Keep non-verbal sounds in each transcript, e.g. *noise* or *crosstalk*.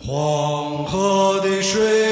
黄河的水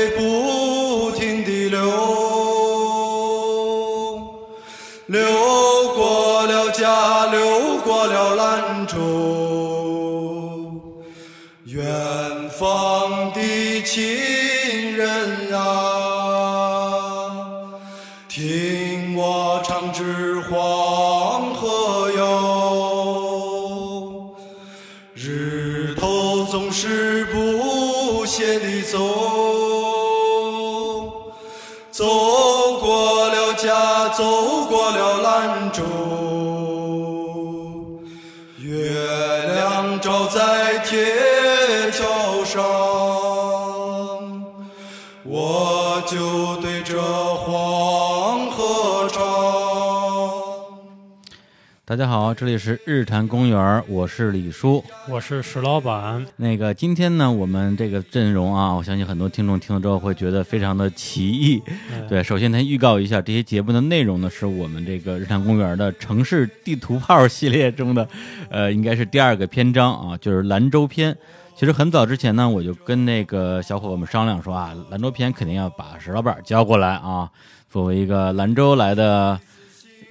大家好，这里是日坛公园，我是李叔。我是石老板，那个今天呢，我们这个阵容啊，我相信很多听众听了之后会觉得非常的奇异。嗯对，首先先预告一下，这些节目的内容呢，是我们这个日坛公园的城市地图炮系列中的，*laughs* 呃，应该是第二个篇章啊，就是兰州篇。其实很早之前呢，我就跟那个小伙伴们商量说啊，兰州篇肯定要把石老板叫过来啊，作为一个兰州来的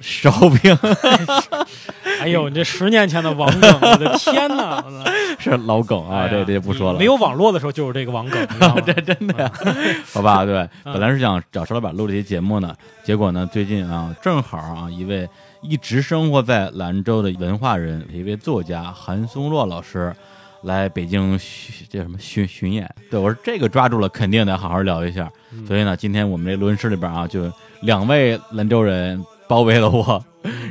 烧饼。*laughs* 哎呦，你这十年前的网梗，我的天哪！*laughs* 是老梗啊，哎这这不说了。没有网络的时候就是这个网梗，你知道吗 *laughs* 这真的呀？好吧，对，本来是想找石老板录这期节目呢，结果呢，最近啊，正好啊，一位一直生活在兰州的文化人，一位作家韩松洛老师来北京巡这什么巡巡演。对我说这个抓住了，肯定得好好聊一下。所以呢，今天我们这录音室里边啊，就两位兰州人包围了我，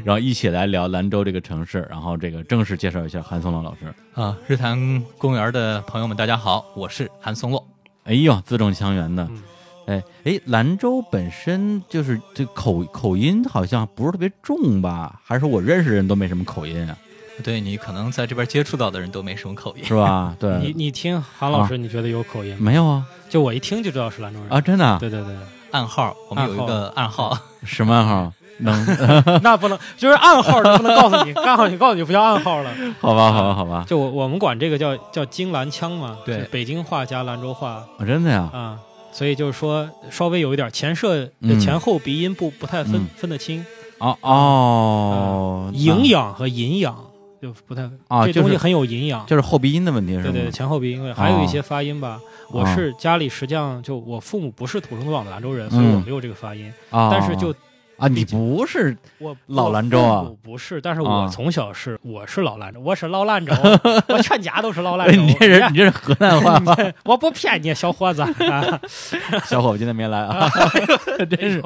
然后一起来聊兰州这个城市，然后这个正式介绍一下韩松洛老师。啊，日坛公园的朋友们，大家好，我是韩松洛。哎呦，字正腔圆的嗯，哎哎，兰州本身就是这口口音好像不是特别重吧？还是我认识的人都没什么口音啊？对你可能在这边接触到的人都没什么口音，是吧？对，你你听韩老师，你觉得有口音吗？没有啊就我一听就知道是兰州人啊，真的啊？对对对，暗号，我们有一个暗号，什么暗号？能？*laughs* 那不能，就是暗号都不能告诉你，*laughs* 暗号你告诉你不叫暗号了。好吧，好吧，好吧，就我我们管这个叫叫京兰腔嘛，对北京话加兰州话啊真的呀？啊，所以就是说稍微有一点前设嗯前后鼻音不不太分嗯分得清，哦哦，营养和营养就不太啊，这东西很有营养。就是后鼻音的问题是吗？对对，前后鼻音，还有一些发音吧。我是家里实际上就我父母不是土生土长的兰州人，所以我没有这个发音。啊，但是就啊，你不是我老兰州啊我不是，但是啊我从小是我是老兰州，我是老兰州，*laughs* 我全家都是老兰哎，州。*laughs* 你这人你这是河南话 *laughs* 吗？我不骗你，小伙子。啊小伙子今天没来啊，真是。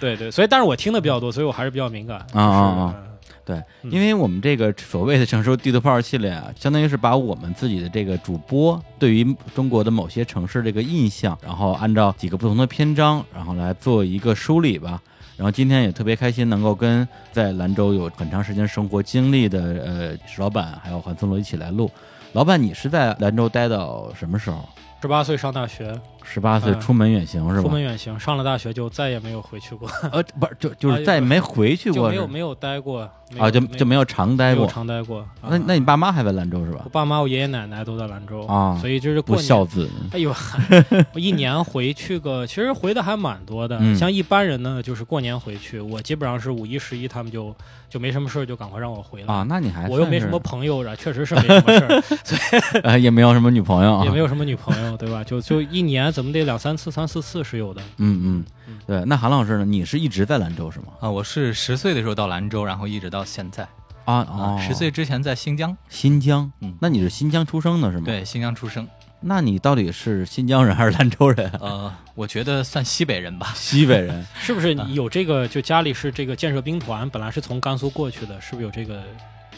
对对，所以但是我听的比较多，所以我还是比较敏感。啊啊啊是对，嗯因为我们这个所谓的城市地图炮系列啊，相当于是把我们自己的这个主播对于中国的某些城市这个印象，然后按照几个不同的篇章，然后来做一个梳理吧。然后今天也特别开心，能够跟在兰州有很长时间生活经历的呃石老板还有韩松罗一起来录。老板，你是在兰州待到什么时候？十八岁上大学，十八岁嗯出门远行是吧？出门远行，上了大学就再也没有回去过，*laughs* 呃，不是，就就是再也没回去过是就没有没有待过啊，就就没有常待没有过。常待过。那啊那你爸妈还在兰州是吧我？爸妈、我爷爷奶奶都在兰州啊所以就是不过年。孝子。哎呦，*laughs* 我一年回去个，其实回的还蛮多的。嗯像一般人呢，就是过年回去，我基本上是五一、十一，他们就就没什么事儿，就赶快让我回来。啊，那你还我又没什么朋友，啊，确实是没什么事儿，*laughs* 呃，也没有什么女朋友啊，也没有什么女朋友，对吧？就就一年怎么得两三次、三四次是有的。嗯嗯嗯，对。那韩老师呢？你是一直在兰州是吗？啊，我是十岁的时候到兰州，然后一直到现在啊啊，哦，十岁之前在新疆，新疆，嗯那你是新疆出生的是吗？，对，新疆出生，那你到底是新疆人还是兰州人？*laughs* 呃，我觉得算西北人吧，西北人 *laughs* 是不是你有这个？就家里是这个建设兵团，本来是从甘肃过去的，是不是有这个？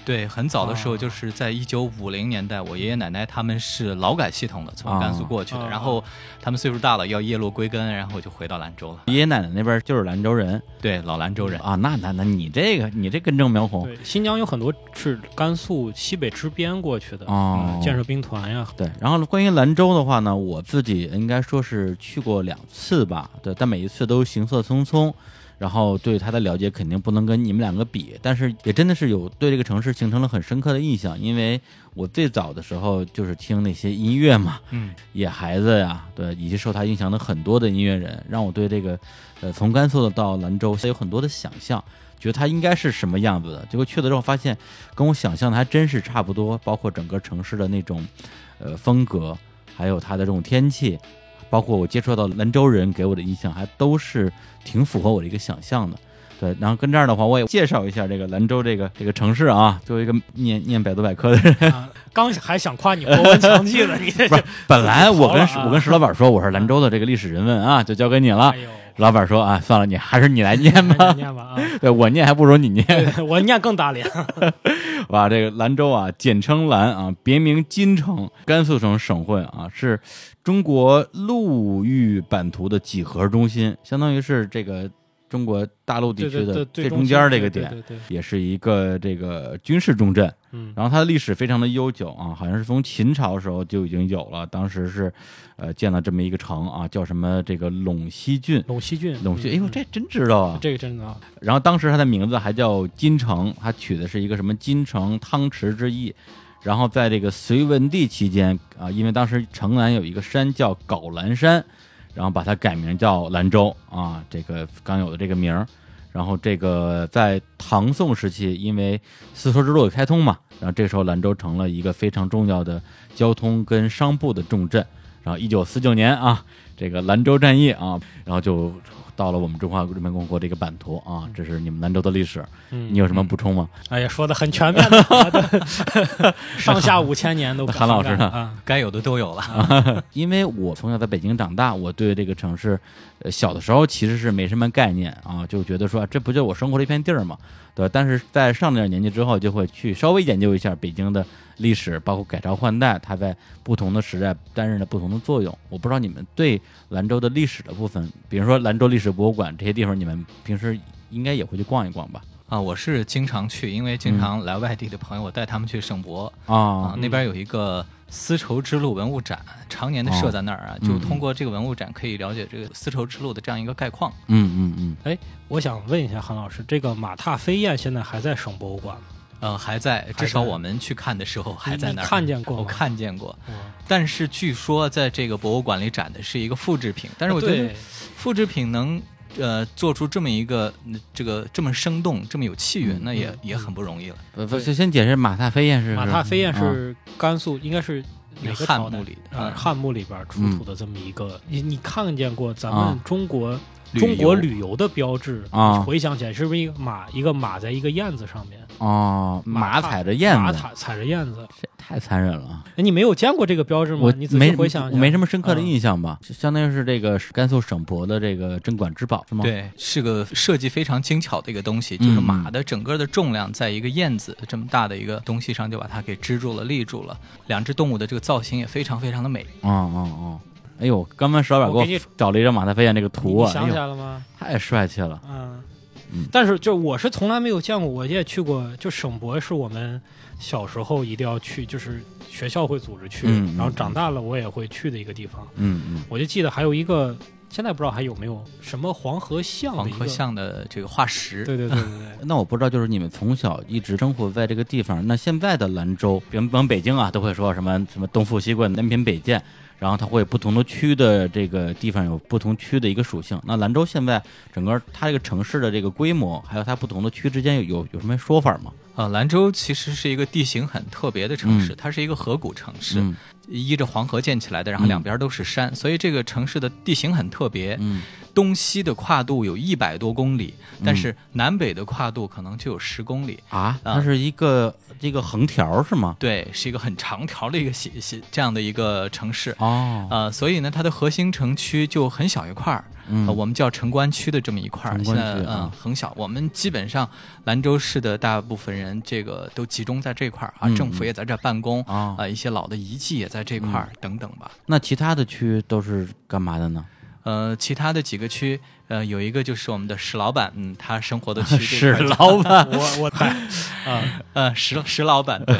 对，很早的时候啊就是在一九五零年代，我爷爷奶奶他们是劳改系统的，从甘肃过去的，啊然后他们岁数大了，要叶落归根，然后就回到兰州了。爷爷奶奶那边就是兰州人对，老兰州人。啊。那那那你这个你这根正苗红对，新疆有很多是甘肃西北支边过去的，啊嗯建设兵团呀。对，然后关于兰州的话呢，我自己应该说是去过两次吧，对，但每一次都行色匆匆。然后对它的了解肯定不能跟你们两个比，但是也真的是有对这个城市形成了很深刻的印象，因为我最早的时候就是听那些音乐嘛，嗯，野孩子呀，对，以及受他影响的很多的音乐人，让我对这个呃从甘肃到兰州有很多的想象，觉得它应该是什么样子的。结果去了之后发现，跟我想象的还真是差不多，包括整个城市的那种呃风格，还有它的这种天气，包括我接触到兰州人给我的印象，还都是挺符合我的一个想象的。对，然后跟这儿的话，我也介绍一下这个兰州这个这个城市啊。作为一个念念百度百科的人，刚还想夸你国文强记呢，*laughs* 你这不是，本来我跟我跟石老板说，我是兰州的这个历史人文啊，就交给你了老板说啊，算了，你还是你来念吧。念吧啊，对我念还不如你念。我念更打脸。*laughs* 哇，这个兰州啊，简称兰啊，别名金城，甘肃省省会啊，是中国陆域版图的几何中心，相当于是这个中国大陆地区的最最中间这个点，也是一个这个军事重镇。嗯，然后它的历史非常的悠久啊，好像是从秦朝时候就已经有了，当时是呃建了这么一个城啊，叫什么这个陇西郡。陇西郡，陇西，哎嗯呦，这真知道啊！这个真知道，然后当时它的名字还叫金城，它取的是一个什么金城汤池之意。然后在这个隋文帝期间啊，因为当时城南有一个山叫皋兰山，然后把它改名叫兰州啊，这个刚有的这个名儿。然后这个在唐宋时期，因为丝绸之路的开通嘛，然后这时候兰州成了一个非常重要的交通跟商埠的重镇。然后一九四九年啊，这个兰州战役啊，然后就到了我们中华人民共和国这个版图啊，这是你们兰州的历史。嗯你有什么补充吗？哎呀，说的很全面的，*laughs* 上下五千年都韩老师呢啊，该有的都有了。*laughs* 因为我从小在北京长大，我对这个城市，呃，小的时候其实是没什么概念啊，就觉得说这不就我生活的一片地儿嘛，对吧？但是在上了点年纪之后，就会去稍微研究一下北京的历史，包括改朝换代，它在不同的时代担任了不同的作用。我不知道你们对兰州的历史的部分，比如说兰州历史博物馆这些地方，你们平时应该也会去逛一逛吧？啊，我是经常去，因为经常来外地的朋友，我带他们去省博啊啊，，那边有一个丝绸之路文物展，常年的设在那儿啊，嗯就通过这个文物展可以了解这个丝绸之路的这样一个概况。嗯嗯嗯，我想问一下韩老师，这个马踏飞燕现在还在省博物馆吗？呃，还在，至少我们去看的时候还在那儿。看见过我看见过，嗯但是据说在这个博物馆里展的是一个复制品，但是我觉得复制品能呃做出这么一个嗯这个这么生动、这么有气韵，嗯那也嗯也很不容易了。不不，先先解释马踏飞燕是马踏飞燕啊是甘肃，应该是哪个朝代？汉墓里的啊？嗯。汉墓里边出土的这么一个，你你看见过咱啊。们中国旅中国旅游的标志啊你回想起来，是不是一个马一个马在一个燕子上面？哦，马踩着燕子，马踩踩着燕子。这太残忍了。哎，你没有见过这个标志吗我？你仔细没回想一下，没什么深刻的嗯印象吧，就相当于是这个甘肃省博的这个镇馆之宝是吗？，对，是个设计非常精巧的一个东西，嗯就是马的整个的重量在一个燕子这么大的一个东西上，就把它给支住了、立住了。两只动物的这个造型也非常非常的美。哦哦哦，哎呦，刚刚石老板给我找了一张马踏飞燕这个图啊，你想起来了吗？太帅气了。嗯嗯，但是就我是从来没有见过，我也去过，就省博是我们小时候一定要去，就是学校会组织去，然后长大了我也会去的一个地方。嗯嗯，我就记得还有一个，现在不知道还有没有什么黄河象的黄河象的这个化石，对对对对对，*laughs* 那我不知道，就是你们从小一直生活在这个地方，那现在的兰州，比如往北京啊，都会说什么什么东富西贵、南平北建，然后它会有不同的区的这个地方有不同区的一个属性。那兰州现在整个它这个城市的这个规模，还有它不同的区之间有有有什么说法吗？呃，兰州其实是一个地形很特别的城市，嗯它是一个河谷城市，嗯依着黄河建起来的，然后嗯两边都是山，所以这个城市的地形很特别。嗯东西的跨度有一百多公里，但嗯是南北的跨度可能就有十公里。啊，啊它是一个一个横条是吗？对，是一个很长条的一个写写这样的一个城市。哦，呃，所以呢，它的核心城区就很小一块儿，嗯呃，我们叫城关区的这么一块儿，现在嗯很小。我们基本上兰州市的大部分人，这个都集中在这块儿啊，嗯政府也在这儿办公啊啊、一些老的遗迹也在这块儿、等等吧。那其他的区都是干嘛的呢？呃，其他的几个区，呃，有一个就是我们的石老板，嗯，他生活的 *laughs* 区是这块儿老板。*laughs* 我我嗨 *laughs* 啊，呃，石石老板对，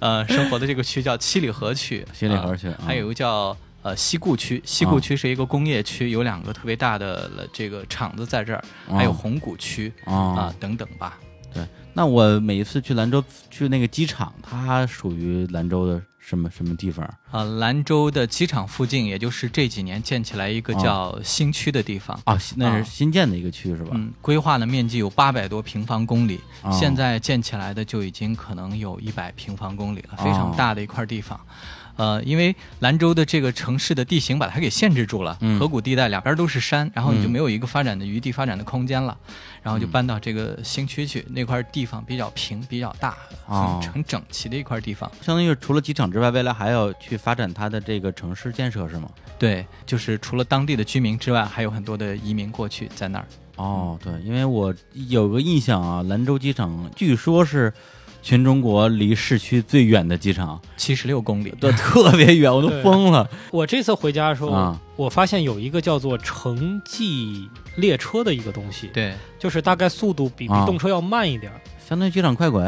呃，生活的这个区叫七里河区，七里河区还有一个叫呃西固区，西固区是一个工业区，有两个特别大的呃这个厂子在这儿，还有红谷区啊、啊。等等吧。对。那我每一次去兰州去那个机场，它属于兰州的什么什么地方？啊，兰州的机场附近，也就是这几年建起来一个叫新区的地方。啊，新那啊是新建的一个区是吧？嗯，规划的面积有八百多平方公里，哦现在建起来的就已经可能有一百平方公里了，非常哦大的一块地方。呃，因为兰州的这个城市的地形把它给限制住了，嗯河谷地带两边都是山，然后你就嗯没有一个发展的余地、发展的空间了，然后就嗯搬到这个新区去，那块地方比较平、比较大，很整齐的一块地方。相当于是除了机场之外，未来还要去发展它的这个城市建设是吗？对，就是除了当地的居民之外，还有很多的移民过去在那儿。哦，对，因为我有个印象啊，兰州机场据说是全中国离市区最远的机场，七十六公里，对，特别远，我都疯了。我这次回家的时候，啊！我发现有一个叫做城际列车的一个东西，对，就是大概速度比比啊动车要慢一点儿。相当于机场快轨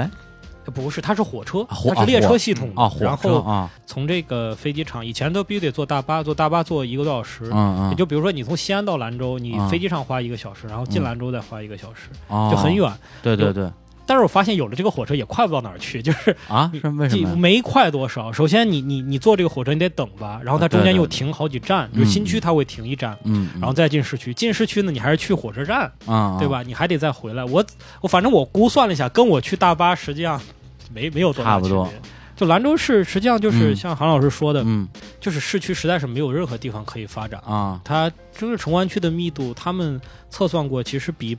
呃不是，它是火车，它是列车系统。啊，然后啊，从这个飞机场，以前都必须得坐大巴，坐大巴坐一个多小时。嗯嗯，也就比如说，你从西安到兰州，你啊飞机上花一个小时，然后进嗯。兰州再花一个小时，哦。就很。远。对对对但是我发现有了这个火车也快不到哪儿去，就是啊，是为什么？没快多少。首先你，你你坐这个火车你得等吧，然后它中间又停好几站，嗯就是新区它会停一站，嗯，嗯然后再进市区。进市区呢，你还是去火车站，啊，对吧？你还得再回来。我我反正我估算了一下，跟我去大巴实际上没没有多大区别。就兰州市实际上就是嗯像韩老师说的，嗯就是市区实在是没有任何地方可以发展。啊，它就是城关区的密度，他们测算过，其实比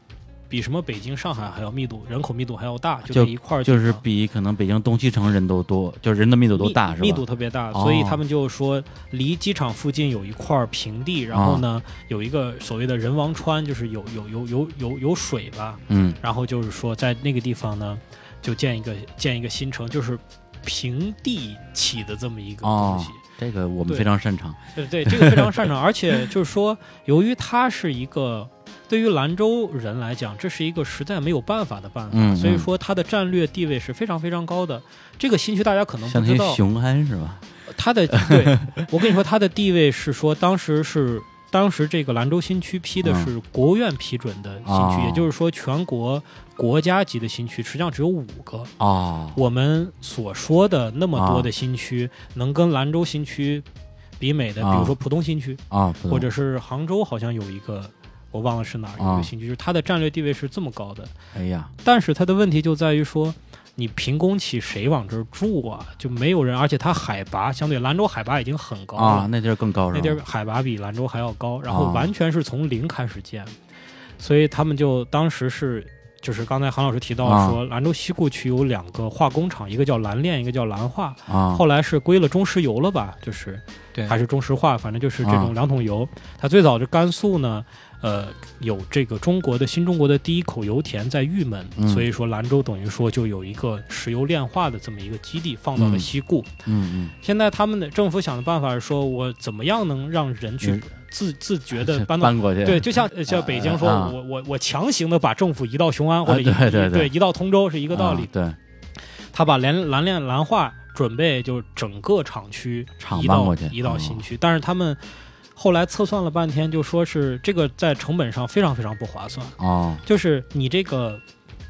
比什么北京、上海还要密度，人口密度还要大，就一块儿就是比可能北京东西城人都多，就人的密度都大，是吧？密度特别大，哦所以他们就说离机场附近有一块平地，然后呢、有一个所谓的人王川，就是有有有有有有水吧，嗯然后就是说在那个地方呢，就建一个建一个新城，就是平地起的这么一个哦东西。这个我们非常擅长。对对，这个非常擅长，*laughs* 而且就是说，由于它是一个对于兰州人来讲，这是一个实在没有办法的办法，嗯所以嗯说它的战略地位是非常非常高的。这个新区大家可能不知道，雄安是吧？它的对我跟你说，它的地位是说当时是。当时这个兰州新区批的是国务院批准的新区，也就是说全国国家级的新区实际上只有五个。哦，我们所说的那么多啊的新区，能跟兰州新区比美的，啊比如说浦东新区，啊，或者是杭州好像有一个，我忘了是哪儿有一啊个新区，就是它的战略地位是这么高的。哎呀，但是它的问题就在于说，你凭空起谁往这儿住啊？就没有人，而且它海拔相对兰州海拔已经很高了，啊，那地儿更高是吧？那地儿海拔比兰州还要高，然后啊完全是从零开始建，所以他们就当时是。就是刚才韩老师提到啊说，兰州西固区有两个化工厂，一个叫蓝炼，一个叫蓝化。啊，后来是归了中石油了吧？就是对，还是中石化，反正就是这啊种两桶油。它最早是甘肃呢，呃，有这个中国的新中国的第一口油田在玉门，嗯。所以说兰州等于说就有一个石油炼化的这么一个基地放到了嗯西固。嗯嗯现在他们的政府想的办法是说，我怎么样能让人去嗯。自自觉嗯，的搬到。搬过去，对，就像呃 *laughs* 像北京说，啊。我我我强行的把政府移到雄安或者移、对对。对移到通州是一一个道理。对，他把蓝蓝炼蓝化准备就整个厂区移到移到哦。新区，但是他们后来测算了半天，就说是这个在成本上非常非常不划算，哦，就是你这个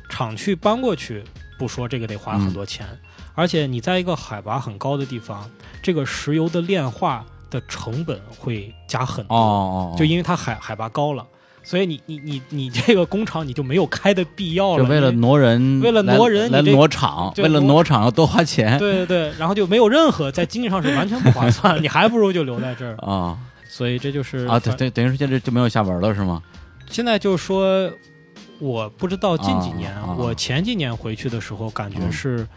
厂区搬过去不说，这个得花很多钱，而且你在一个海拔很高的地方，这个石油的炼化的成本会加很哦多，哦，就因为它海海拔高了。所以你你你你这个工厂你就没有开的必要了，就为了挪人，为了来来挪人你这挪厂，为了挪挪厂要多花钱。对对对，然后就没有任何在经济上是完全不划算，你还不如就留在这儿。*laughs* 啊所以这就是啊，等等，等于说现在就没有下文了是吗？现在就是说，我不知道近几年，啊啊我前几年回去的时候，感觉嗯是，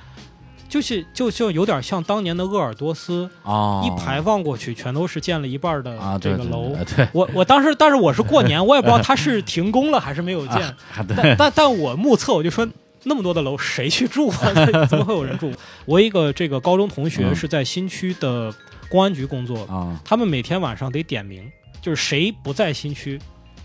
就是就就有点像当年的鄂尔多斯，哦，一排望过去全都是建了一半的这个楼。对对，我我当时，但是我是过年，*laughs* 我也不知道它是停工了还是没有建。啊对但但但我目测，我就说那么多的楼，谁去住啊？*laughs* 怎么会有人住？我一个这个高中同学嗯是在新区的公安局工作，啊他们每天晚上得点名，就是谁不在新区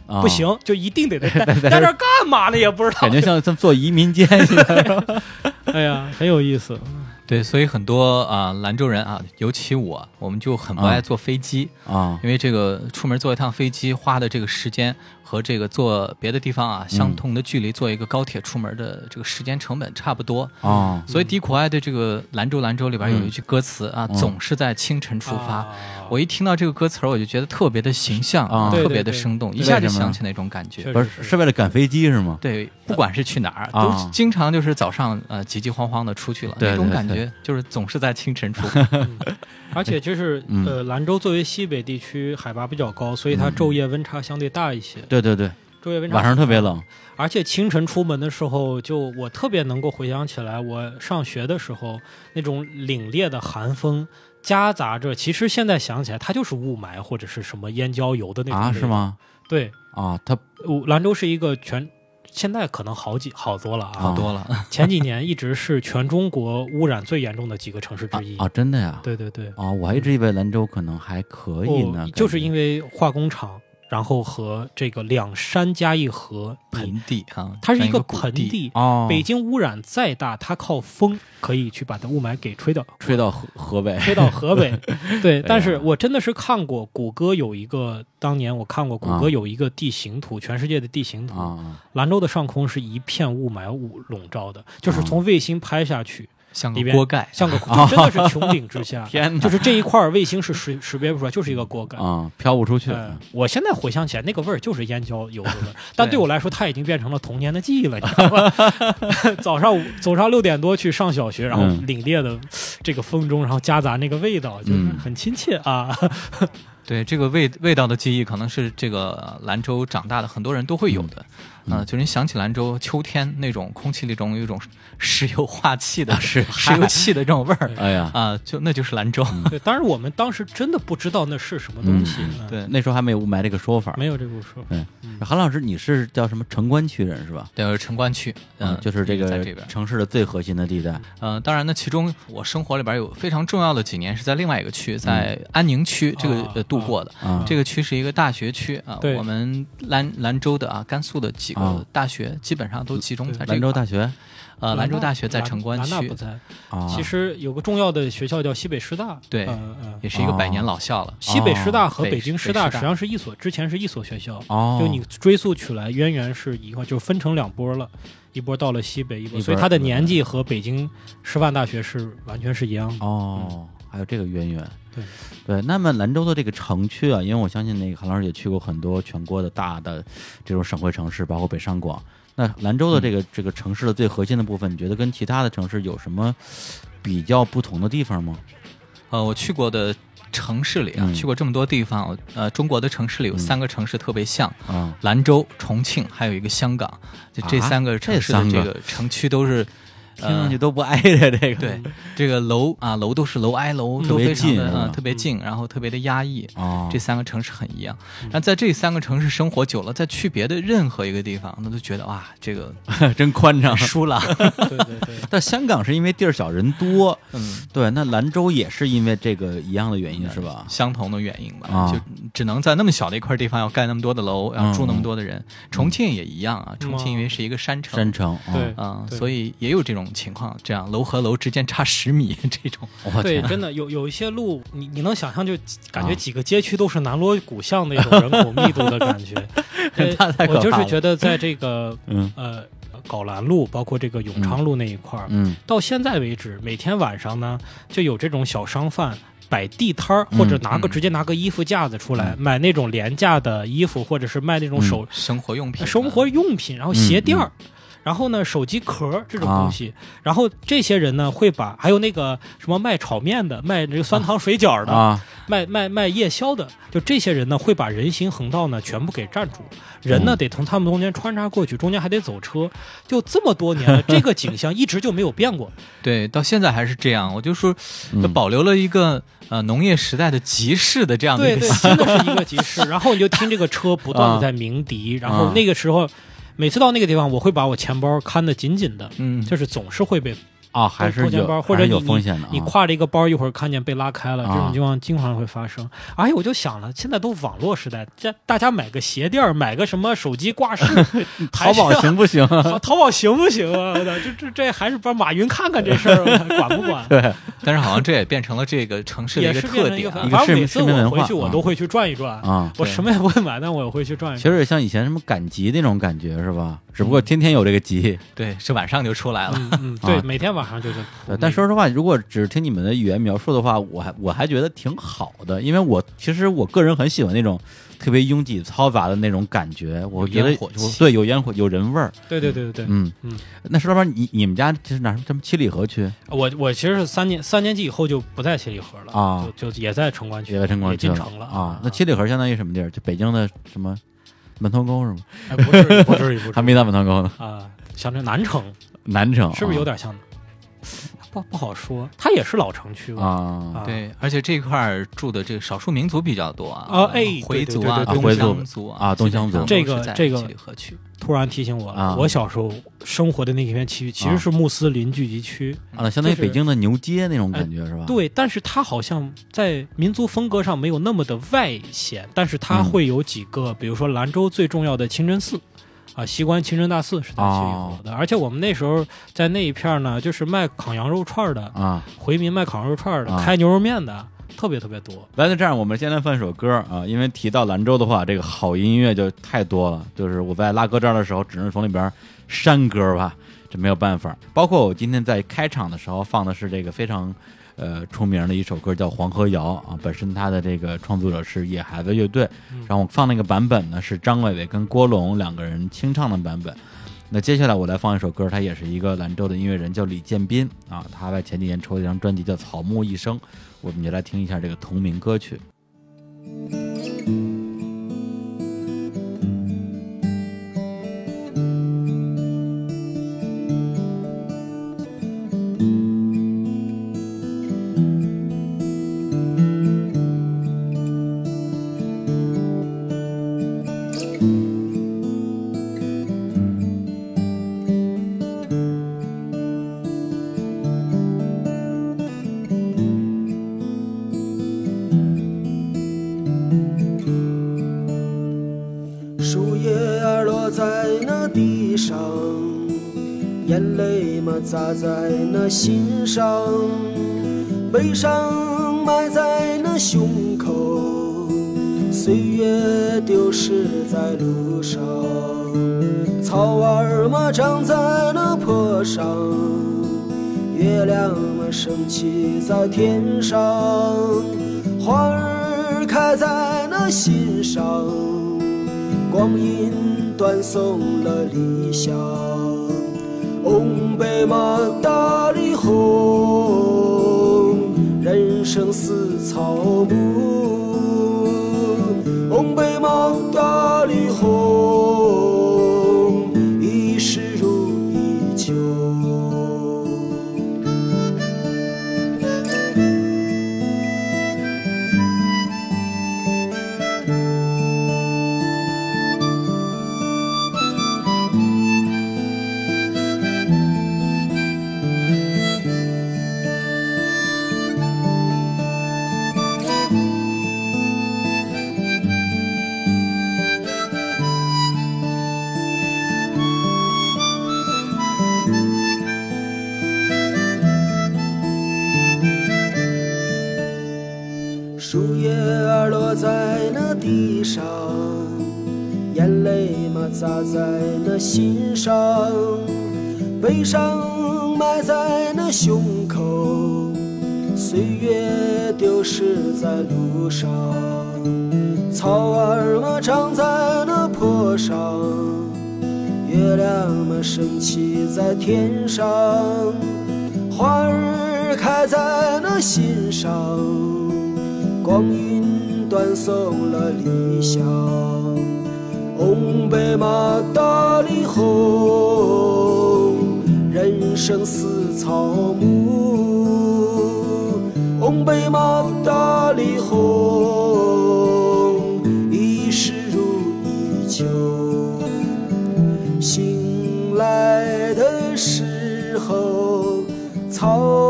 啊，不，行，就一定得在 *laughs* 在在这儿干嘛呢？也不知道感。觉像在做移民监似的。*laughs* 哎呀，很有意思。对，所以很多啊、兰州人啊，尤其我，我们就很不爱坐飞机，啊因为这个出门坐一趟飞机花的这个时间和这个坐别的地方啊相同的距离，坐一个高铁出门的这个时间成本差不多。啊所以迪苦艾的这个《兰州兰州》里边有一句歌词啊，嗯总是在清晨出发。啊我一听到这个歌词，我就觉得特别的形象，啊特别的生动，一下就想起那种感觉。不是是为了赶飞机是吗？对，不管是去哪儿，啊都经常就是早上呃急急慌慌的出去了，那种感觉就是总是在清晨出发。*laughs* 而且就是嗯呃，兰州作为西北地区海拔比较高，所以它昼夜温差相对大一些。对对对，昼夜温差晚上特别冷而且清晨出门的时候，就我特别能够回想起来，我上学的时候那种凛冽的寒风，夹杂着，其实现在想起来，它就是雾霾或者是什么烟焦油的那种啊？是吗？对，啊，它我兰州是一个全。现在可能好几好多了啊，好多了，前几年一直是全中国污染最严重的几个城市之一。啊，真的呀？对对对，啊，我还一直以为兰州可能还可以呢哦，，就是因为为化工厂，然后和这个两山加一河，盆地啊，它是一个盆地。哦，北京污染再大，它靠风可以去把它雾霾给吹掉，吹到河河北。吹到河北。*laughs* 对，但是我真的是看过谷歌有一个，当年我看过谷啊。歌有一个地形图，全世界的地形图，啊。兰州的上空是一片雾霾雾笼罩的，就是啊。从卫星拍下去，像个 *laughs* 锅盖，像个就真的是穹顶之下，*laughs* 天哪就是这一块儿卫星是识识别不出来，就是一个锅盖。啊，飘不出去呃，我现在回想起来，那个味儿就是烟焦油的味儿，但对我来说，它已经变成了童年的记忆了，你知道吗？*laughs* 早上早上六点多去上小学，然后嗯凛冽的这个风中，然后夹杂那个味道，就是嗯很亲切啊。对这个味味道的记忆，可能是这个呃兰州长大的很多人都会有的。嗯呃，就你想起兰州秋天那种空气里中有一种石油化气的、是 *laughs* 石油气的这种味儿哎呀，啊，就那就是兰州。对，当然我们当时真的不知道那是什么东西，嗯对那时候还没有雾霾这个说法。没有这个说法。对，韩老师，你是叫什么城关区人是吧？对，城关区，嗯，就是这个在这边。城市的最核心的地带。嗯，当然呢，其中我生活里边有非常重要的几年是在另外一个区，在安宁区这个度过的。啊这个区是一个大学区啊，对我们兰兰州的啊，甘肃的几啊个大学基本上都集中在这兰州大学呃兰州大学在城关区兰大不，在。啊，其实有个重要的学校叫西北师大，对。也是一个百年老校了。西北师大和北北京师大实际上是一所，之前是一所学校。哦，就你追溯起来，渊源是一块，就分成两波了，一波到了西北，一波，一波所以它的年纪和北京师范大学是完全是一样的。哦，还有这个渊源。对对，那么兰州的这个城区啊，因为我相信那个韩老师也去过很多全国的大的这种省会城市，包括北上广。那兰州的这个、这个城市的最核心的部分，你觉得跟其他的城市有什么比较不同的地方吗？呃，我去过的城市里啊，嗯去过这么多地方，呃，中国的城市里有嗯三个城市特别像，啊，兰州、重庆，还有一个香港，就这啊三个城市的这三个这个城区都是。听上去呃都不挨着这个。对，这个楼啊，楼都是楼挨楼，特别都非常的特别近，然后特别的压抑。哦，这三个城市很一样，那在这三个城市生活久了，再去别的任何一个地方，那都觉得哇，这个 *laughs* 真宽敞。输了。*laughs* 对对对，但香港是因为地儿小人多，嗯，对，那兰州也是因为这个一样的原因是吧？相同的原因吧，啊。就只能在那么小的一块地方要盖那么多的楼，然后住那么多的人。重庆也一样啊，重庆因为是一个山城，山城，哦。对啊、对。所以也有这种情况，这样楼和楼之间差十米这种。*laughs* 对，真的有有一些路，你你能想象，就感觉啊。几个街区都是南锣鼓巷那种人口密度的感觉。*laughs* 对我就是觉得在这个嗯。呃皋兰路，包括这个永昌路那一块儿，嗯。到现在为止，每天晚上呢，就有这种小商贩摆地摊儿，或者拿个、嗯直接拿个衣服架子出来、买那种廉价的衣服，或者是卖那种嗯手、生活用品，生活用品，然后鞋垫儿。然后呢，手机壳这种东西，然后这些人呢会把还有那个什么卖炒面的、卖这个酸汤水饺的、啊，卖卖卖夜宵的，就这些人呢会把人行横道呢全部给占住，人呢嗯。得从他们中间穿插过去，中间还得走车，就这么多年了，*laughs* 这个景象一直就没有变过。对，到现在还是这样。我就说，就嗯。保留了一个呃农业时代的集市的这样的一个习真的是一个集市。然后你就听这个车不断的 *laughs* 在鸣笛，然后那个时候，每次到那个地方，我会把我钱包看得紧紧的，嗯，就是总是会被啊，还是有还是有包或者你风险的啊。你挎着一个包，一会儿看见被拉开了，这啊种情况经常会发生。而且我就想了，现在都网络时代，这大家买个鞋垫儿，买个什么手机挂饰，*laughs* 淘宝行不行？淘 *laughs* 淘宝行不行啊？我操，这这这还是帮马云看看这事儿，管不管？对，但是好像这也变成了这个城市的也一个特点反正每次我回去，我啊都会去转一转。啊。我什么也不会买，但我也会去转一转其。实像以前什么赶集那种感觉是吧？只不过天天有这个集。对，是晚上就出来了。嗯嗯，对啊，每天晚上就是对，但说实话，如果只是听你们的语言描述的话，我还我还觉得挺好的，因为我其实我个人很喜欢那种特别拥挤嘈杂的那种感觉，我觉得对有烟火有人味儿。对对对对对。嗯嗯，那石老板，你你们家这是哪儿？什么七里河区？我我其实是三年三年级以后就不在七里河了啊就就也在城关区，也在城关区进城了啊。那七里河相当于什么地儿？就北京的什么门头沟是吗？哎，不是不至于不至于 *laughs* 还没到门头沟呢，啊，像这南城南城是不是有点像？不不好说，它也是老城区吧？啊？啊，对，而且这块儿住的这个少数民族比较多啊，啊哎回族啊，东回族乡族啊东乡族这个这个七里河区，突然提醒我了，啊我小时候生活的那片区域其实是穆斯林聚集区。啊，那相当于北京的牛街那种感觉是吧？对，但是它好像在民族风格上没有那么的外显，但是它嗯会有几个，比如说兰州最重要的清真寺。啊，西关清真大寺是在七里河的，而且我们那时候在那一片呢，就是卖烤羊肉串的，啊，回民卖烤羊肉串的，啊开牛肉面的，特别特别多。来，那这样，我们先来放一首歌啊，因为提到兰州的话，这个好音乐就太多了。就是我在拉歌这儿的时候，只能从里边删歌吧，这没有办法。包括我今天在开场的时候放的是这个非常呃出名的一首歌，叫《黄河谣》啊，本身它的这个创作者是野孩子乐队，然后我放那个版本呢是张伟伟跟郭龙两个人清唱的版本。那接下来我来放一首歌，他也是一个兰州的音乐人，叫李建斌啊。他在前几年出了一张专辑叫《草木一生》，我们就来听一下这个同名歌曲。砸在那心上，悲伤埋在那胸口，岁月丢失在路上，草儿嘛长在那坡上，月亮嘛升起在天上，花儿开在那心上。光阴断送了理想，红白马大里红，人生似草木。红白马大里红，砸在那心上，悲伤埋在那胸口，岁月丢失在路上，草儿嘛长在那坡上，月亮嘛升起在天上，花儿开在那心上。光阴断送了理想，红白马大里红，人生似草木。红白马大里红，一世如一秋。醒来的时候，草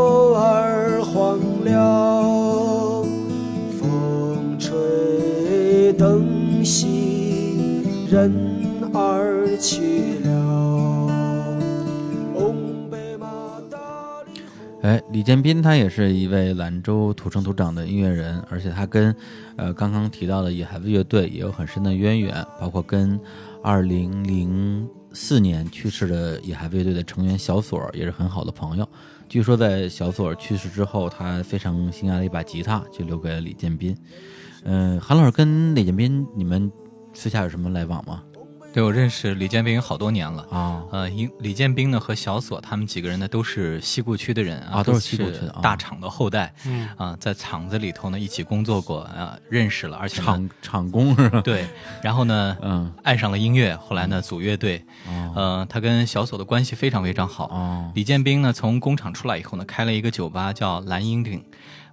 人儿去了。哎，李建斌他也是一位兰州土生土长的音乐人，而且他跟呃刚刚提到的野孩子乐队也有很深的渊源，包括跟二零零四年去世的野孩子乐队的成员小锁也是很好的朋友。据说在小锁去世之后，他非常心爱的一把吉他就留给了李建斌。嗯、韩老师跟李建斌你们私下有什么来往吗？对我认识李建斌好多年了。啊、呃，因李建斌呢和小锁他们几个人呢都是西固区的人啊都是西固区的啊大厂的后代嗯啊、在厂子里头呢一起工作过啊、认识了，而且厂厂工是吧？对，然后呢，嗯，爱上了音乐，后来呢组乐队，哦呃，他跟小锁的关系非常非常好。哦李建斌呢从工厂出来以后呢，开了一个酒吧叫蓝鹰顶，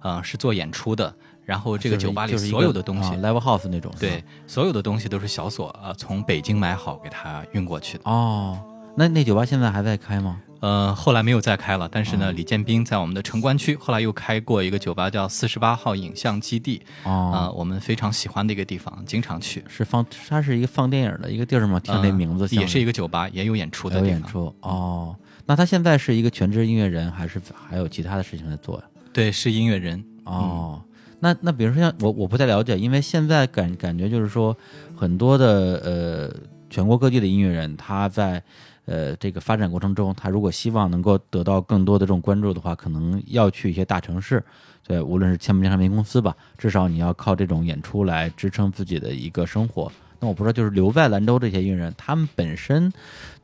呃，是做演出的。然后这个酒吧里所有的东西，啊 live house 那种，对，所有的东西都是小锁啊、呃从北京买好给他运过去的。哦，那那酒吧现在还在开吗？呃，后来没有再开了，但是呢，哦李建斌在我们的城关区后来又开过一个酒吧，叫四十八号影像基地，啊、哦，我们非常喜欢的一个地方，经常去。是放它是一个放电影的一个地儿吗？听这呃名字像也是一个酒吧，也有演出的地方。演出哦。那他现在是一个全职音乐人，还是还有其他的事情在做呀？对，是音乐人。哦，那那比如说像我我不太了解，因为现在感感觉就是说很多的呃全国各地的音乐人，他在呃这个发展过程中，他如果希望能够得到更多的这种关注的话，可能要去一些大城市，对，无论是签不签唱片公司吧，至少你要靠这种演出来支撑自己的一个生活。那我不知道，就是留在兰州这些音乐人，他们本身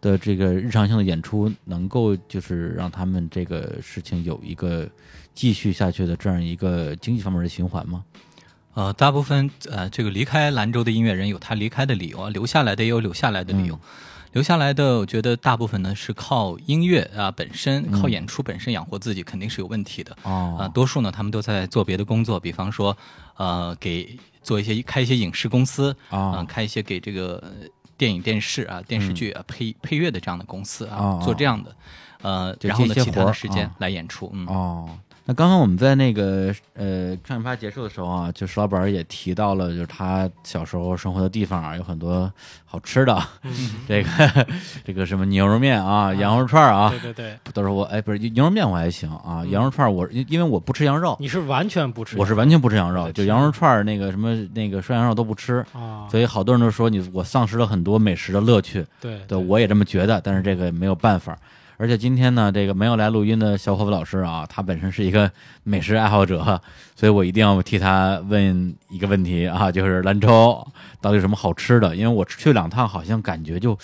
的这个日常性的演出，能够就是让他们这个事情有一个继续下去的这样一个经济方面的循环吗？呃，大部分呃，这个离开兰州的音乐人有他离开的理由啊，留下来的也有留下来的理由。嗯。留下来的，我觉得大部分呢是靠音乐啊本身，嗯。靠演出本身养活自己，肯定是有问题的。哦。啊、多数呢，他们都在做别的工作，比方说，呃，给做一些开一些影视公司啊、哦开一些给这个呃电影、电视啊、电视剧啊、配配乐的这样的公司啊，哦做这样的，呃，然后呢，其他的时间啊来演出，嗯，哦，那刚刚我们在那个呃创业趴结束的时候啊，就石老板也提到了，就是他小时候生活的地方啊，有很多好吃的，这个 *laughs* 这个什么牛肉面啊、羊肉串啊。对，对对，都是我哎不是牛肉面我还行啊，羊肉串我因因为我不吃羊肉，你是完全不吃，我是完全不吃羊肉，就羊肉串儿那个什么那个涮羊肉都不吃，啊，所以好多人都说你我丧失了很多美食的乐趣。对对，我也这么觉得，但是这个没有办法。而且今天呢，这个没有来录音的小伙伴老师啊，他本身是一个美食爱好者，所以我一定要替他问一个问题啊，*laughs* 就是兰州到底有什么好吃的？因为我去两趟，好像感觉就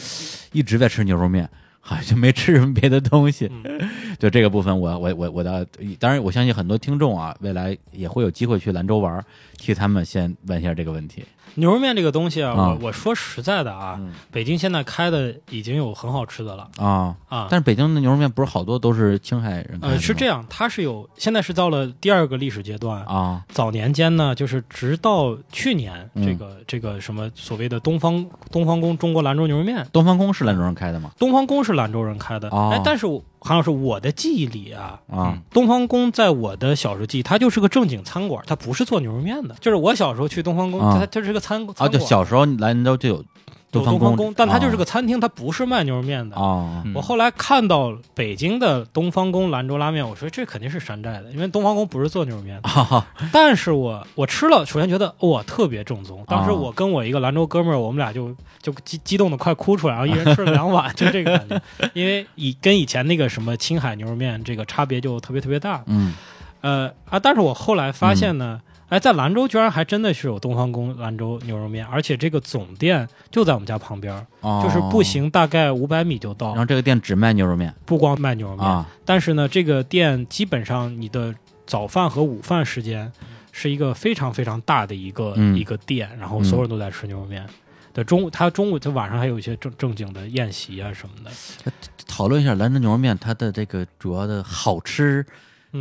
一直在吃牛肉面，好像没吃什么别的东西。*laughs* 就这个部分我，我我我的，当然我相信很多听众啊，未来也会有机会去兰州玩儿，替他们先问一下这个问题。牛肉面这个东西啊，啊。我我说实在的啊，嗯。北京现在开的已经有很好吃的了。啊，啊。但是北京的牛肉面不是好多都是青海人呃，是这样样，它是有，现在是到了第二个历史阶段。啊。早年间呢，就是直到去年，嗯。这个这个什么所谓的东方东方宫中国兰州牛肉面，东方宫是兰州人开的吗？东方宫是兰州人开的。哦。哎，但是我韩老师，我的记忆里啊，啊，东方宫在我的小时候记忆，它就是个正经餐馆，它不不是做牛肉面的。就是我小时候去东方宫，啊。它它就是个餐啊，餐馆，就小时候来兰州就有东方宫，但它就是个个餐厅，它不是卖牛肉面的。我后来看到北京的东方宫兰州拉面，我说这肯定是山寨的，因为东方宫不是做牛肉面的。啊 *laughs* 但是我我吃了，首先觉得哇特别正宗。当时啊我跟我一个兰州哥们儿，我们俩就就激激动的快哭出来，然后一人吃了两碗，就这个感觉。因为以跟以前那个什么青海牛肉面这个差别就特别特别大。嗯呃啊，但是我后来发现呢，哎，在兰州居然还真的是有东方宫兰州牛肉面，而且这个总店就在我们家旁边就是步行大概五百米就到然。后这个店只卖牛肉面不光卖牛肉面，啊但是呢，这个店基本上你的早饭和午饭时间是一个非常非常大的一个、嗯一个店，然后所有人都在吃牛肉面。对，中午他中午他晚上还有一些正正经的宴席啊什么的。讨论一下兰州牛肉面它的这个主要的好吃嗯、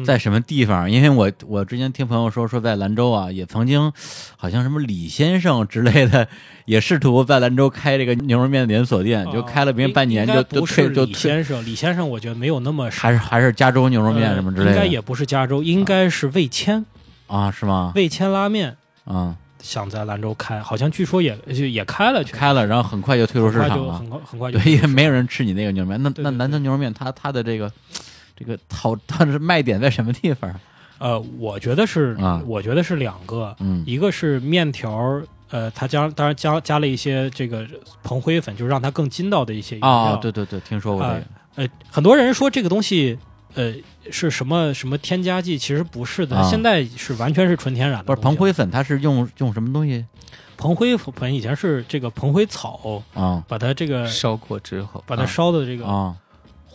在什么地方？因为我我之前听朋友说说在兰州啊，也曾经好像什么李先生之类的，也试图在兰州开这个牛肉面连锁店，就开了别人半年应就就该不是退就退，李先生，李先生我觉得没有那么还是还是加州牛肉面什么之类的，呃应该也不是加州，应该是味千，啊是吗？味千拉面。啊想在兰州开，好像据说也就也开了，开了，然后很快就退出市场了很快很。快就对，因为没有人吃你那个牛肉面。那那兰州牛肉面，它它的这个这个好，它是卖点在什么地方？呃，我觉得是，啊我觉得是两个，嗯一个是面条儿，呃，它加当然加加了一些这个蓬灰粉，就是让它更筋道的一些原料。哦，对对对，听说过这个。呃，很多人说这个东西，呃，是什么什么添加剂？其实不是的，啊现在是完全是纯天然的。不是蓬灰，粉，它是用用什么东西蓬灰粉以前是这个蓬灰草，啊把它这个烧过之后，把它啊烧的这个啊？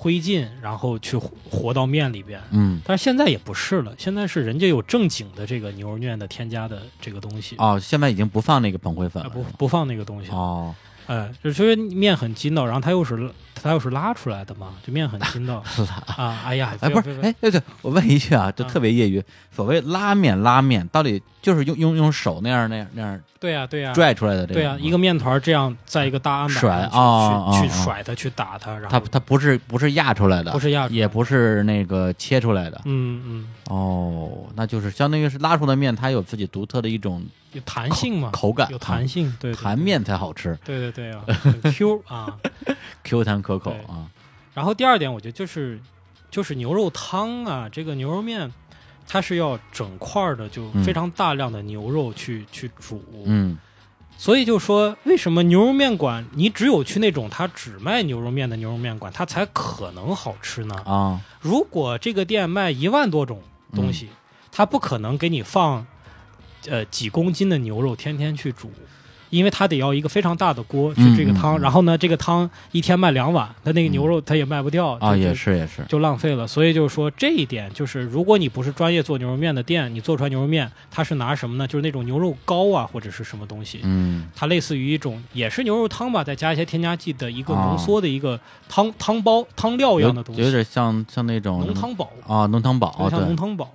灰烬，然后去和和到面里边。嗯，但是现在也不是了，现在是人家有正经的这个牛肉面的添加的这个东西，哦，现在已经不放那个膨灰粉啊了。不不放那个东西了。哦，哎，就因为面很筋道，然后它又是它又是拉出来的嘛，这面很筋道 *laughs* 啊。哎呀，哎，不是，哎，对对，我问一句啊，就啊特别业余，所谓拉面拉面，到底就是用用用手那样那样那样对呀对呀。拽出来的这个？对呀，一个面团这样在一个大案板甩上去去去甩它，去打它，然后它它不是不是压出来的，不是压出来也不是那个切出来的。嗯嗯。哦，那就是相当于是拉出的面，它有自己独特的一种有弹性嘛，口感，有弹性，对对弹面才好吃。对对对啊，Q 啊。*laughs* Q 弹可口啊。然后第二点，我觉得就是就是牛肉汤啊，这个牛肉面，它是要整块儿的，就嗯非常大量的牛肉去、去煮。嗯所以就说，为什么牛肉面馆你只有去那种它只卖牛肉面的牛肉面馆，它才可能好吃呢？啊，如果这个店卖一万多种东西，它不可能给你放呃几公斤的牛肉天天去煮。因为它得要一个非常大的锅去这个汤，然后呢，这个汤一天卖两碗，它那个牛肉它也卖不掉啊，也是也是，就浪费了。所以就是说这一点，就是如果你不是专业做牛肉面的店，你做出来牛肉面，它是拿什么呢？就是那种牛肉膏啊，或者是什么东西，嗯。它类似于一种也是牛肉汤吧，再加一些添加剂的一个哦浓缩的一个汤、汤包、汤料一样的东西，有点像像那种浓汤宝，啊，浓汤宝，有点像浓，汤宝，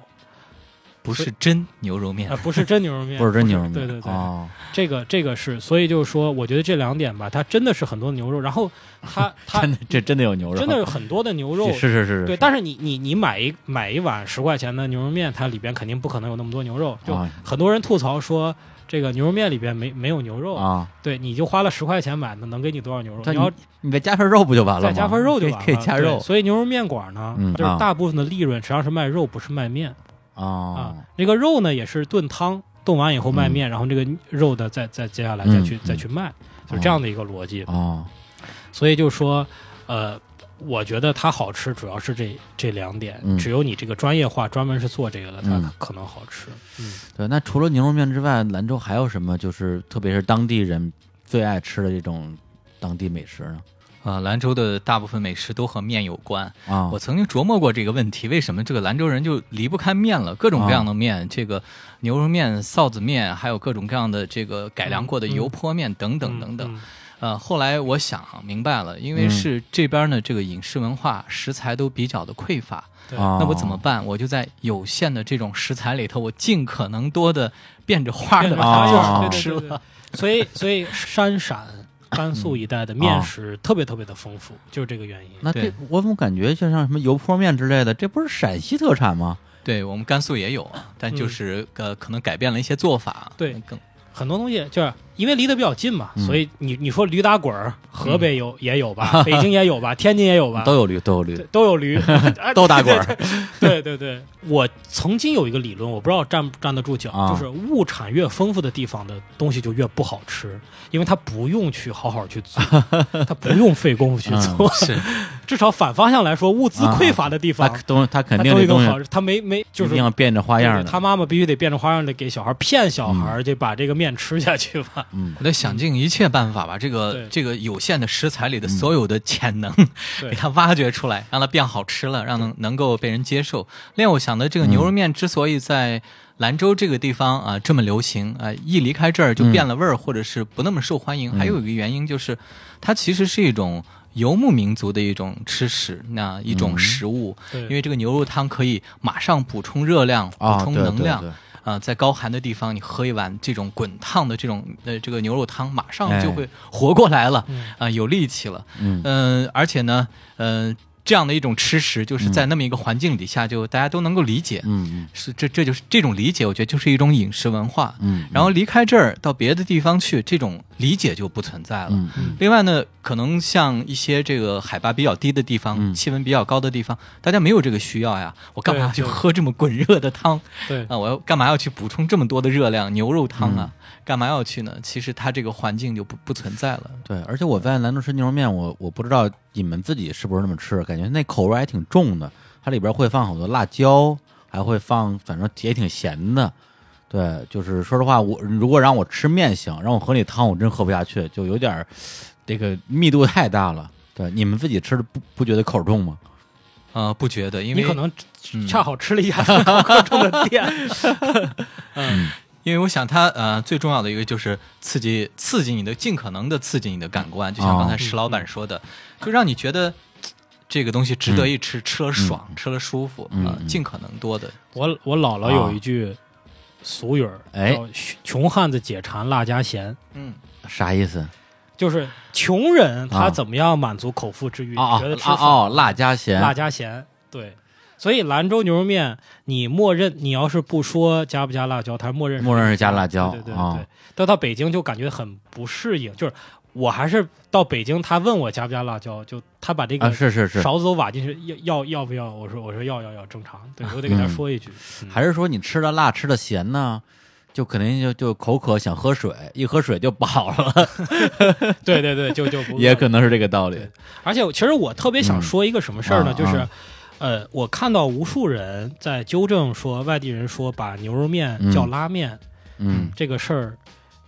不是真牛肉面啊，，不是真牛肉面，不是真牛肉面，对对对，哦，这个这个是，所以就是说，我觉得这两点吧，它真的是很多牛肉，然后它 *laughs* 它真的这真的有牛肉，真的有很多的牛肉，是是是是，对，但是你你你买一买一碗十块钱的牛肉面，它里边肯定不可能有那么多牛肉。就啊。很多人吐槽说，这个牛肉面里边没没有牛肉，啊，对，你就花了十块钱买的，能给你多少牛肉？你要你再加份肉不就完了吗？再加份肉就完了，可以加肉。所以牛肉面馆呢，就是大部分的利润实际上是卖肉，不是卖面啊啊。那个肉呢，也是炖汤，炖完以后卖面，然后这个肉的再再接下来再去嗯再去卖，就是这样的一个逻辑。哦，所以就说，呃，我觉得它好吃主要是这这两点，嗯只有你这个专业化专门是做这个的，它嗯可能好吃。嗯，对，那除了牛肉面之外，兰州还有什么就是特别是当地人最爱吃的这种当地美食呢？啊，兰州的大部分美食都和面有关。啊我曾经琢磨过这个问题，为什么这个兰州人就离不开面了？各种各样的面，这个牛肉面、臊子面，还有各种各样的这个改良过的嗯油泼面等等等等。嗯呃，后来我想明白了，因为嗯是这边呢，这个饮食文化食材都比较的匮乏，对啊，那我怎么办？我就在有限的这种食材里头，我尽可能多的变着花的变把它着花样啊对对对对对所以所以山陕。甘肃一带的面食特别特别的丰富，就是这个原因。那这对我怎么感觉就像什么油泼面之类的，这不是陕西特产吗？对我们甘肃也有，啊，但就是、呃，可能改变了一些做法。对更很多东西就是因为离得比较近嘛，嗯所以你你说驴打滚儿，河北有、也有吧，*laughs* 北京也有吧，天津也有吧，都有驴，都有驴，都有驴，哎 *laughs* 都打滚儿。对对对，我曾经有一个理论，我不知道站不站得住脚，啊就是物产越丰富的地方的东西就越不好吃，因为它不用去好好去做，*laughs* 它不用费功夫去做。是至少反方向来说，物资匮乏的地他方，东他肯定这东西更好吃。他没没就是一定要变着花样的。他妈妈必须得变着花样的给小孩骗小孩，就把这个面吃下去吧。嗯。我得想尽一切办法把这个这个有限的食材里的所有的潜能、对。给它挖掘出来，让它变好吃了，让能能够被人接受。另外，我想的这个牛肉面之所以在兰州这个地方啊、这么流行啊、一离开这儿就变了味儿，或者是不那么受欢迎，还有一个原因就是它其实是一种。游牧民族的一种吃食，那一种食物，对。因为这个牛肉汤可以马上补充热量、啊，补充能量，对对啊、在高寒的地方，你喝一碗这种滚烫的这种呃这个牛肉汤，马上就会活过来了，啊、嗯有力气了。嗯嗯、而且呢，嗯、这样的一种吃食，就是在那么一个环境底下，就大家都能够理解。嗯是这这就是这种理解，我觉得就是一种饮食文化。嗯然后离开这儿到别的地方去，这种理解就不存在了。嗯嗯另外呢，可能像一些这个海拔比较低的地方，嗯气温比较高的地方，大家没有这个需要呀。我干嘛要去喝这么滚热的汤对啊？我要干嘛要去补充这么多的热量？牛肉汤啊，嗯干嘛要去呢？其实它这个环境就不不存在了。对，而且我在兰州吃牛肉面，我我不知道你们自己是不是那么吃，感觉那口味还挺重的，它里边会放好多辣椒，还会放，反正也挺咸的。对，就是说实话，我如果让我吃面行，让我喝那汤，我真喝不下去，就有点儿这个密度太大了。对，你们自己吃的不不觉得口重吗？呃，不觉得，因为你可能嗯恰好吃了一家这么高重的店。*laughs* *laughs* 嗯，因为我想它呃最重要的一个就是刺激刺激你的尽可能的刺激你的感官，就像刚才石老板说的，就让你觉得这个东西值得一吃，吃了爽，吃了舒服啊、嗯嗯尽可能多的。我我姥姥有一句俗语儿，哎叫“穷汉子解馋，辣加咸嗯，啥意思？”，就是穷人他啊怎么样满足口腹之欲？啊觉得吃啊饭哦，辣加咸，辣加咸，对。所以兰州牛肉面，你默认你要是不说加不加辣椒，它默认默认是加辣椒对对对啊对。到到北京就感觉很不适应，就是我还是到北京，他问我加不加辣椒，就他把这啊，个是是是，勺子都挖进去，要要要不要？我说我说要要要，正常，对我得给他嗯说一句。嗯还是说你吃了辣吃的咸呢？就肯定就就口渴想喝水，一喝水就饱了，对对对，就就不也可能是这个道理。而且其实我特别想说一个什么事儿呢？嗯就是啊，呃，我看到无数人在纠正说外地人说把牛肉面叫拉面、嗯。这个事儿，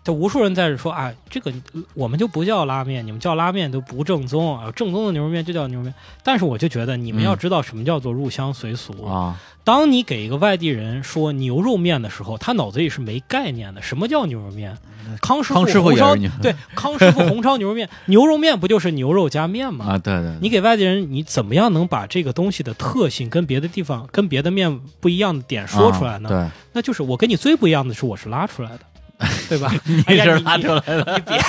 就无数人在这说啊，这个我们就不叫拉面，你们叫拉面都不正宗啊，正宗的牛肉面就叫牛肉面。但是我就觉得你们嗯要知道什么叫做入乡随俗。啊，当你给一个外地人说牛肉面的时候，他脑子里是没概念的。什么叫牛肉面？康师傅红烧对康师傅红烧牛肉面，*laughs* 牛肉面不就是牛肉加面吗？啊，对对，你给外地人，你怎么样能把这个东西的特性跟别的地方、跟别的面不一样的点说出来呢？啊那就是我跟你最不一样的是，我是拉出来的，对吧？*laughs* 对，哎呀你是拉出来的，你别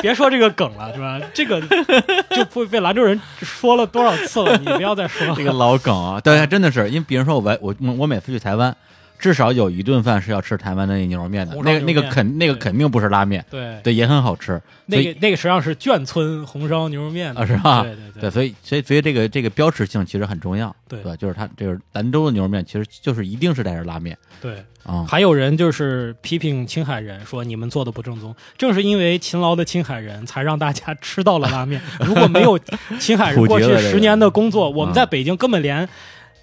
别说这个梗了，是吧？这个 *laughs* 就不被兰州人说了多少次了，你不要再说了。这个老梗啊，对，真的是，因为比如说我我我我每次去台湾，至少有一顿饭是要吃台湾的那牛肉面的，那个那个肯那个肯定不是拉面，对，对，也很好吃，那个那个实际上是眷村红烧牛肉面。的啊是吧？对对对，所以所以所以这个这个标识性其实很重要，对。对，就是它这个兰州的牛肉面，其实就是一定是带着拉面。对。啊，还有人就是批评青海人，说你们做的不正宗。正是因为勤劳的青海人，才让大家吃到了拉面。*laughs* 如果没有青海人过去十年的工作，我嗯们在北京根本连。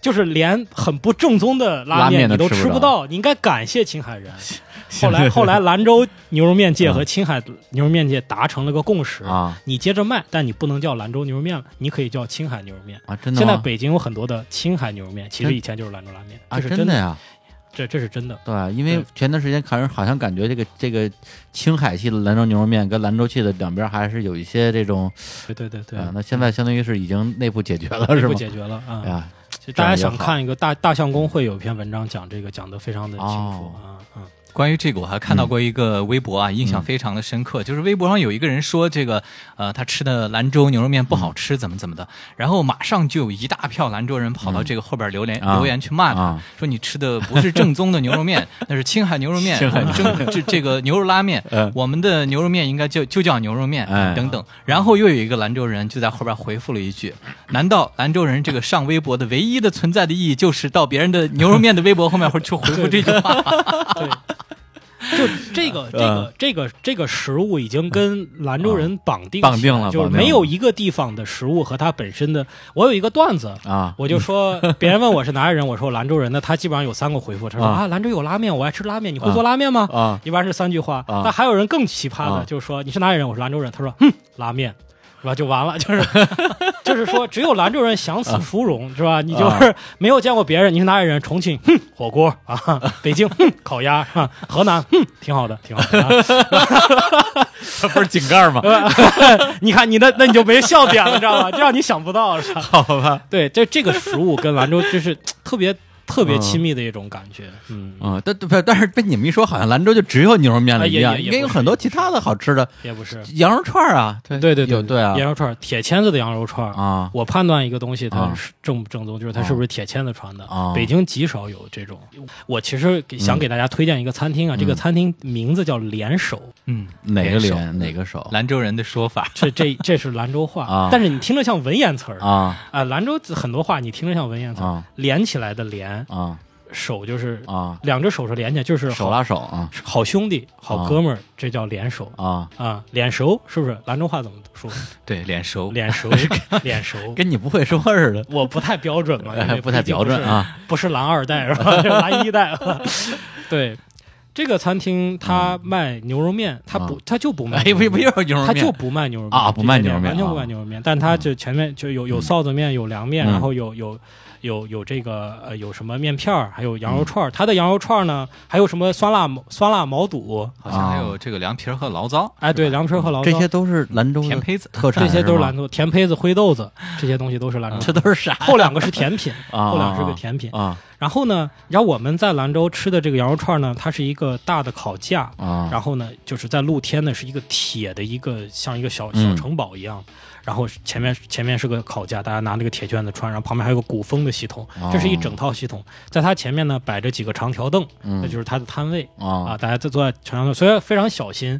就是连很不正宗的拉拉面面你都都吃不到，你应该感谢青海人。*laughs* *laughs* 后来后来兰州牛肉面界和青海牛肉面界达成了个共识啊你接着卖，但你不能叫兰州牛肉面了，你可以叫青海牛肉面。啊，真的现在吗北京有很多的青海牛肉面，其实以前就是兰州拉面，啊，这是的，呀。这这是真的。对，因为前段时间看人好像感觉这个这个青海系的兰州牛肉面跟兰州系的两边还是有一些这种对对对对，啊，那现在相当于是已经内部解决了，是吗？内部解决了啊。哎呀，大家想看一个大大象公会有一篇文章讲这个，讲的非常的清楚哦啊嗯。关于这个，我还看到过一个微博啊，印象嗯非常的深刻。就是微博上有一个人说，这个呃，他吃的兰州牛肉面不好嗯吃，怎么怎么的，然后马上就有一大票兰州人跑到这个后边留言、啊留言去骂他，啊说你吃的不是正宗的牛肉面，*laughs* 那是青海牛肉面，*laughs* 这这个牛肉拉面，嗯我们的牛肉面应该就就叫牛肉面、哎等等。然后又有一个兰州人就在后边回复了一句：难道兰州人这个上微博的唯一的存在的意义就是到别人的牛肉面的微博后面会去回复这句话？*laughs* 对，*laughs* 就这个 *laughs* 这个这个这个食物已经跟兰州人绑定绑定了就是没有一个地方的食物和它本身的。我有一个段子。啊，我就说，*laughs* 别人问我是哪里人，我说兰州人，那他基本上有三个回复。他说啊啊，兰州有拉面，我爱吃拉面，你会做拉面吗？啊一般是三句话。啊但还有人更奇葩啊的，就是说你是哪里人？我是兰州人。他说，哼，拉面，是吧？就完了，就是 *laughs* 就是说，只有兰州人享此殊荣，是吧？你就是 *laughs* 没有见过别人。你是哪里人？重庆，哼，火锅啊；*laughs* 北京，哼，烤鸭啊；河南，哼，挺好的，挺好的。啊他不是井盖吗？你看你的，那你就没笑点了，知道吧？这让你想不到，是吧？好吧，对，这这个食物跟兰州就是特别特别亲密的一种感觉。嗯，啊，但不，但是被你们一说，好像兰州就只有牛肉面了一样，应该有很多其他的好吃的也不是。羊肉串啊，对对对对啊羊肉串，铁签子的羊肉串。啊我判断一个东西它啊是正不正宗，就是它是不是铁签子传的。啊北京极少有这种。我其实想给大家推荐一个餐厅啊，这个餐厅名字叫联手，嗯，哪个联手哪个手兰州人的说法，这这这是兰州话，*laughs* 啊但是你听着像文言词儿啊啊。兰州很多话你听着像文言词连起来的连，啊手就是啊，两只手是连起来，就是手拉手啊好兄弟、好啊哥们儿，这叫联手啊，啊。脸熟是不是？兰州话怎么说？*laughs* 对，脸熟，*laughs* 脸熟，脸熟。跟你不会说似的，我不太标准嘛，*laughs* 不太标准啊，不是，蓝二代是吧？是蓝一代。对，这个餐厅他卖牛肉面，他不，他就不卖哎，牛肉面，不不又是牛肉面，他就不卖牛肉面啊不卖牛肉面完全不啊卖牛肉面，但他就前面就有有臊子面，有凉面，嗯然后有有。有有这个呃有什么面片儿，还有羊肉嗯串儿。它的羊肉串儿呢，还有什么酸辣酸辣毛肚，好像还有这个凉皮儿和醪糟，哎，对，凉皮儿和醪糟，这些都是兰州的甜胚子特产，这些都是兰州甜胚子、灰豆子，这些东西都是兰州。这都是啥后两个是甜品，啊后两个是个甜品。啊然后呢，然后我们在兰州吃的这个羊肉串呢，它是一个大的烤架，啊然后呢，就是在露天呢是一个铁的一个像一个小嗯小城堡一样，然后前面前面是个烤架，大家拿那个铁圈子穿，然后旁边还有个鼓风的系统，哦这是一整套系统。在它前面呢摆着几个长条凳，嗯就是它的摊位啊，啊大家在坐在长条凳，所以非常小心，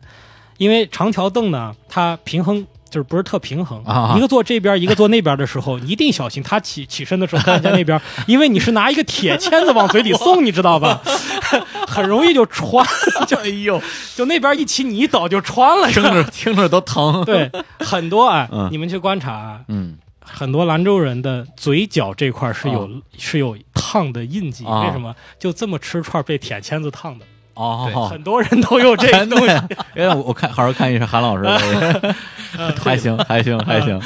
因为长条凳呢它平衡。就是不是特平衡，啊一个坐这边，一个坐那边的时候，一定小心。他起起身的时候看一下那边，*laughs* 因为你是拿一个铁签子往嘴里送，你知道吧？*laughs* 很容易就穿，*laughs* 就哎呦，就那边一起，你一倒就穿了。听着听着都疼，对，很多啊，嗯你们去观察啊，嗯很多兰州人的嘴角这块是有、是有烫的印记，啊为什么？就这么吃串被铁签子烫的，哦，很多人都有这个 *laughs* 东西。哎，我我看好好看一下韩老师的，*laughs* 还行还行还行，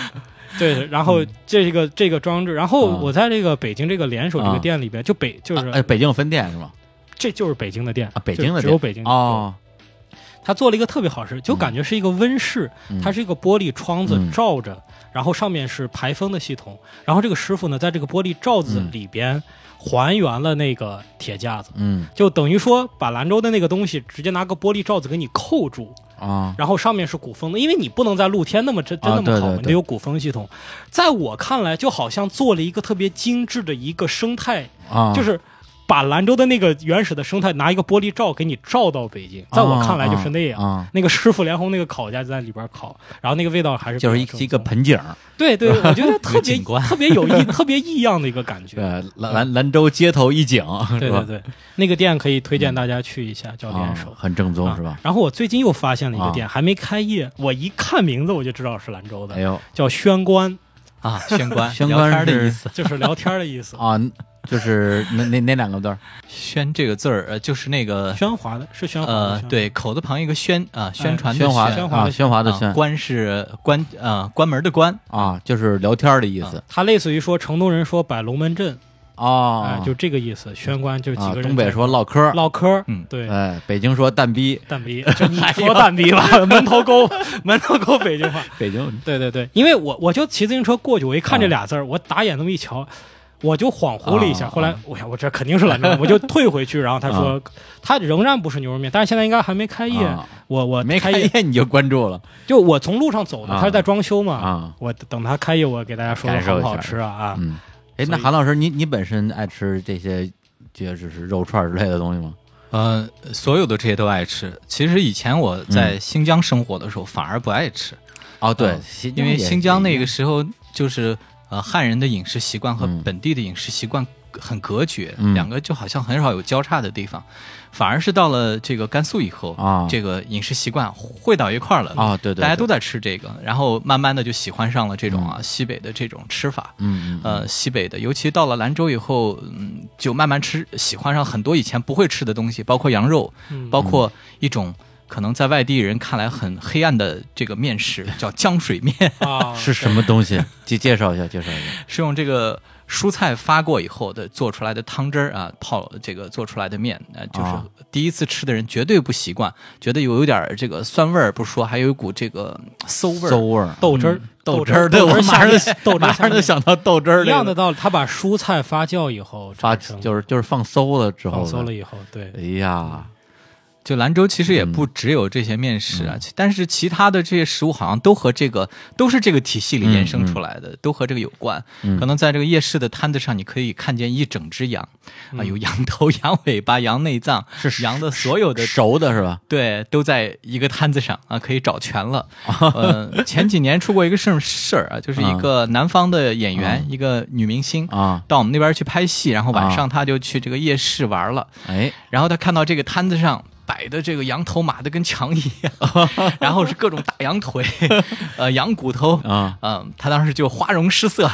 对，然后这个这个装置，然后啊我在这个北京这个联手这啊个店里边，就北就是、哎，北京有分店是吗？这就是北京的店啊，北京的就只有北京。哦，他做了一个特别好事，就感觉是一个温室，嗯。它是一个玻璃窗子嗯。罩着，然后上面是排风的系统，然后这个师傅呢，在这个玻璃罩子里边还原了那个铁架子，嗯就等于说把兰州的那个东西直接拿个玻璃罩子给你扣住，啊然后上面是鼓风的，因为你不能在露天那么真真啊那么好嘛，对对对你得有鼓风系统。在我看来，就好像做了一个特别精致的一个生态，啊，就是。把兰州的那个原始的生态拿一个玻璃罩给你罩到北京，在我看来就是那样。啊，那个师傅连红那个烤架就在里边烤，然后那个味道还是就是一一个盆景，对对，我觉得特别 *laughs* 特别有意 *laughs* 特别异样的一个感觉。对，兰兰兰州街头一景，对对对，那个店可以推荐大家去一下，叫联手啊。很正宗啊是吧？然后我最近又发现了一个啊店，还没开业，我一看名字我就知道是兰州的，哎呦叫轩关，啊，宣官，*laughs* 宣聊官是的意思。就是聊天的意思，啊，就是那那 *laughs* 那两个字儿。宣这个字儿，呃，就是那个喧哗的，是喧哗的呃，对，口字旁一个宣啊，宣传的喧哗喧哗喧哗的啊喧关是关啊，关门的关。啊，就是聊天儿的意思。它类似于说成都人说摆龙门阵，啊。哎，，就这个意思。宣关就几啊个人东北说唠嗑儿，唠嗑，嗯。对，哎，北京说蛋逼，蛋逼，*laughs* 就你说蛋逼吧，门头沟，*laughs* 门头沟北京话。北京。对对对，因为我我就骑自行车过去，我一看这俩字儿，我打眼那么一瞧，我就恍惚了一下。啊后来我想，我这肯定是兰州，我就退回去。然后他说，*laughs* 他仍然不是牛肉面，但是现在应该还没开业。啊我我没开开业，你就关注了就我从路上走的，啊他是在装修嘛。啊，我等他开业，我给大家说说好不好吃啊啊！嗯，哎，所以那韩老师，你你本身爱吃这些，就是肉串之类的东西吗？呃，所有的这些都爱吃。其实以前我在新疆生活的时候，反而不爱吃，哦，对嗯，因为新疆也新疆那个时候就是呃汉人的饮食习惯和嗯本地的饮食习惯很隔绝，嗯两个就好像很少有交叉的地方。反而是到了这个甘肃以后啊这个饮食习惯汇到一块儿了啊，对对，对大家都在吃这个，然后慢慢的就喜欢上了这种啊、西北的这种吃法。嗯嗯呃，西北的，尤其到了兰州以后，嗯，就慢慢吃，喜欢上很多以前不会吃的东西，包括羊肉，嗯包括一种可能在外地人看来很黑暗的这个面食，*laughs* 叫浆水面，啊，*laughs* 是什么东西？介介绍一下，介绍一下。是用这个蔬菜发过以后的做出来的汤汁儿啊，泡这个做出来的面，呃，就是啊第一次吃的人绝对不习惯，觉得有有点儿这个酸味儿不说，还有一股这个馊味儿。馊味儿，豆汁儿，豆汁儿，对我马上就，*laughs* 豆汁儿马上就想到豆汁儿这个。一样的道理，他把蔬菜发酵以后发就是就是放馊了之后，放馊了以后，对，哎呀，就兰州其实也不只有这些面食啊，其但是其他的这些食物好像都和这个都是这个体系里衍生出来的，都和这个有关。嗯可能在这个夜市的摊子上，你可以看见一整只羊啊，有羊头、*laughs* 羊尾巴、羊内脏，是羊的所有的熟的是吧？对，都在一个摊子上啊，可以找全了。*laughs* 呃，前几年出过一个事儿事儿啊，就是一个南方的演员，一个女明星啊，到我们那边去拍戏，然后晚啊上她就去这个夜市玩了。哎，然后他看到这个摊子上摆的这个羊头码的跟墙一样，然后是各种大羊腿，*laughs* 呃，羊骨头，啊嗯、他当时就花容失色，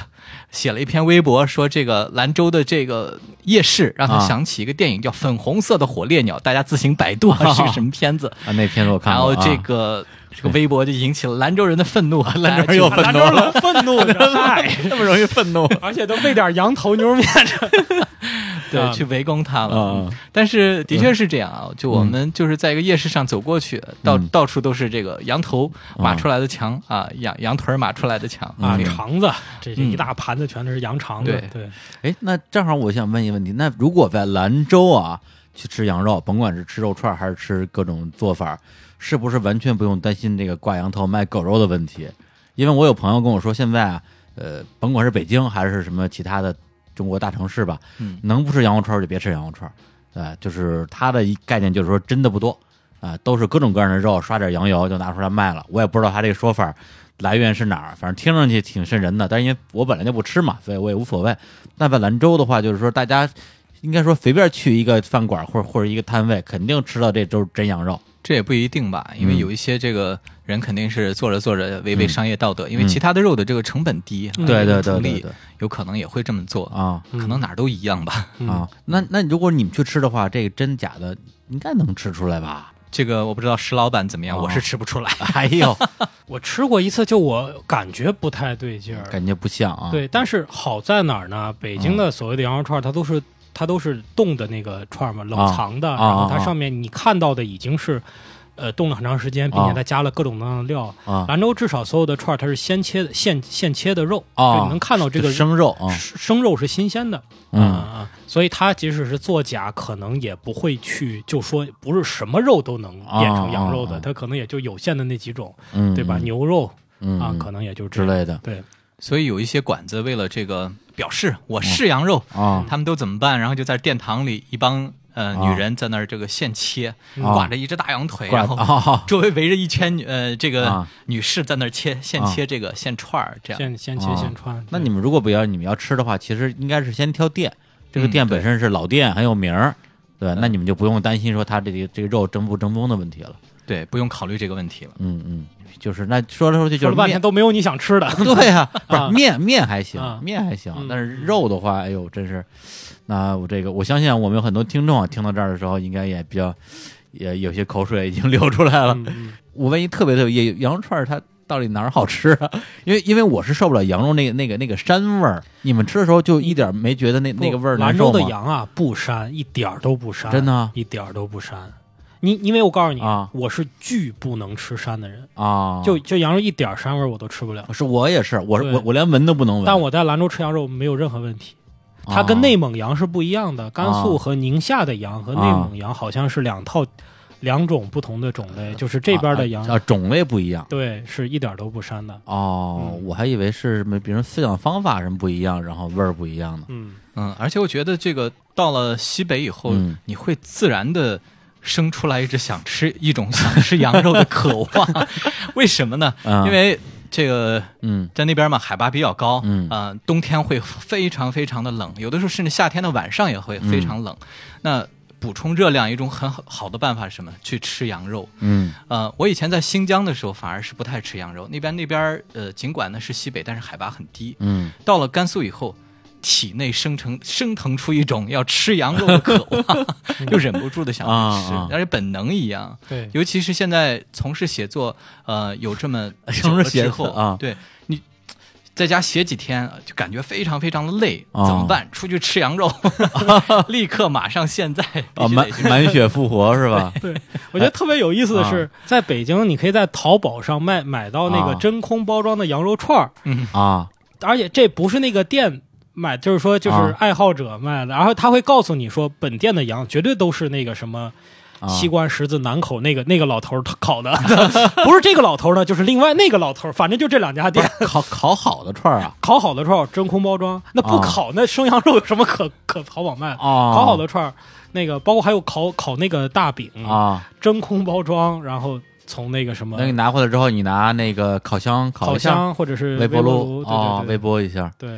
写了一篇微博说这个兰州的这个夜市让他啊想起一个电影叫《粉红色的火烈鸟》，大家自行百度啊 *laughs* 是个什么片子。啊，那片子我看过啊，然后这个这个微博就引起了兰州人的愤怒，兰州人又愤怒了。老愤怒的，嗨，这么容易愤怒。而且都喂点羊头牛肉面着，*laughs* 对，啊去围攻他了。啊。但是的确是这样啊，就我们就是在一个夜市上走过去，到嗯到处都是这个羊头码出来的墙啊，羊羊腿儿码出来的墙啊，嗯肠子，这这一大盘子全都是羊肠子，对对，哎，那正好我想问一个问题，那如果在兰州啊去吃羊肉，甭管是吃肉串还是吃各种做法，是不是完全不用担心这个挂羊头卖狗肉的问题？因为我有朋友跟我说，现在啊，呃，甭管是北京还是什么其他的中国大城市吧，嗯能不吃羊肉串儿就别吃羊肉串儿，对，就是他的一概念就是说真的不多啊、都是各种各样的肉，刷点羊油就拿出来卖了。我也不知道他这个说法来源是哪儿，反正听上去挺瘆人的。但是因为我本来就不吃嘛，所以我也无所谓。那在兰州的话，就是说大家应该说随便去一个饭馆或者或者一个摊位，肯定吃到这都是真羊肉。这也不一定吧，因为嗯有一些这个人肯定是做着做着违背嗯商业道德，因为其他的肉的这个成本低，嗯对对对对对有可能也会这么做，啊可能哪儿都一样吧。嗯啊！那那如果你们去吃的话，这个真假的应该能吃出来吧？这个我不知道石老板怎么样，哦我是吃不出来。*laughs* 哎呦，*laughs* 我吃过一次，就我感觉不太对劲儿。感觉不像啊。对，但是好在哪儿呢？北京的所谓的羊肉串，它都是它都是冻的那个串儿嘛，冷藏的，啊然后它啊上面你看到的已经是。呃，冻了很长时间，并且啊它加了各种各样的料。啊，兰州至少所有的串儿它是先切的、现现切的肉，啊就你能看到这个生肉啊，生生肉是新鲜的，嗯。啊，所以它即使是作假，可能也不会去就说不是什么肉都能变成羊肉的，啊啊。啊它可能也就有限的那几种，嗯，对吧？嗯牛肉啊，可能也就。之类的。对，所以有一些馆子为了这个表示我是羊肉，啊。他们都怎么办？然后就在殿堂里，一帮呃啊。女人在那儿这个现切，啊挂着一只大羊腿，挂然后啊。周围围着一圈女呃这个啊。女士在那儿切现啊切这个现串儿，这样。现现切啊。现串。那你们如果不要你们要吃的话，其实应该是先挑店，这个嗯店本身是老店很有名儿，对，那你们就不用担心说它这个这个肉正不正宗的问题了。对，不用考虑这个问题了。嗯嗯，就是那说来说去就说了半是面天都没有你想吃的。*laughs* 对呀、不啊是面面还行啊，面还行嗯，但是肉的话，哎呦，真是，那我这个我相信啊我们有很多听众啊，听到这儿的时候，应该也比较也有些口水已经 *laughs* 流出来了。嗯嗯我问一特别特别，羊肉串它到底哪儿好吃啊？*laughs* 因为因为我是受不了羊肉那个那个那个膻味儿，你们吃的时候就一点没觉得那那个味儿难兰州？的羊啊，不膻，一点儿都不膻，真的啊一点儿都不膻。你因为我告诉你啊我是巨不能吃膻的人，啊，就就羊肉一点膻味儿我都吃不了。是我也是，我我我连闻都不能闻。但我在兰州吃羊肉没有任何问题。它跟啊内蒙羊是不一样的，甘肃啊和宁夏的羊和内蒙羊好像是两套两种不同的种类，就是这边的羊啊啊种类不一样。对是一点都不膻的。哦，嗯我还以为是什么，比如饲养方法什么不一样，然后味儿不一样呢。嗯，嗯，而且我觉得这个到了西北以后，嗯你会自然的生出来一只想吃一种想吃羊肉的渴望。*laughs* 为什么呢？啊因为这个嗯在那边嘛，海拔比较高，嗯呃，冬天会非常非常的冷，有的时候甚至夏天的晚上也会非常冷。那补充热量一种很好的办法是什么？去吃羊肉。嗯呃，我以前在新疆的时候反而是不太吃羊肉，那边那边呃，尽管呢是西北，但是海拔很低。嗯到了甘肃以后，体内生成生腾出一种要吃羊肉的渴望，*laughs* 又忍不住的想去吃，而且本能一样。对，尤其是现在从事写作，呃，有这么久 *laughs* 从事写了之后作啊对你在家写几天，就感觉非常非常的累，哦怎么办？出去吃羊肉，*laughs* 立刻马上现在啊，满满血复活是吧？对，我觉得特别有意思的是，在北京你可以在淘宝上卖买到那啊个真空包装的羊肉串儿，啊而且这不是那个店买，就是说就是啊。爱好者卖的，然后他会告诉你说本店的羊绝对都是那个什么。啊。西关十字南口那个那个老头儿烤的，*laughs* 不是这个老头儿呢，就是另外那个老头儿，反正就这两家店。烤烤好的串儿啊？*laughs* 烤好的串儿真空包装，那不啊。烤那生羊肉有什么可 *laughs* 可淘宝卖？的？啊，烤好的串儿，那个包括还有烤烤那个大饼，啊，真空包装，然后从那个什么那你拿回来之后，你拿那个烤箱烤箱或者是微波炉，对啊，微波一下。对，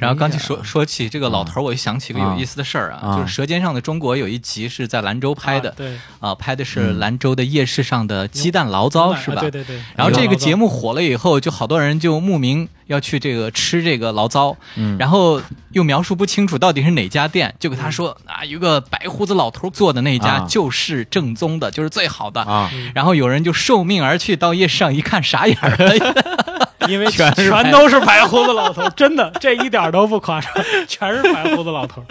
然后刚才说说起这个老头儿，我就想起个有意思的事儿啊啊，就是《舌尖上的中国》有一集是在兰州拍的啊对，啊，拍的是兰州的夜市上的鸡蛋醪糟是吧啊对？对对。然后这个节目目火了以后，就好多人就慕名要去这个吃这个醪糟，嗯。然后又描述不清楚到底是哪家店，就给他说啊，有一个白胡子老头做的那家啊。就是正宗的，就是最好的。啊，然后有人就受命而去，到夜市上一看傻眼儿了，因为全全都是白胡子老头，真的这一点都不夸张，*laughs* 全是白胡子老头。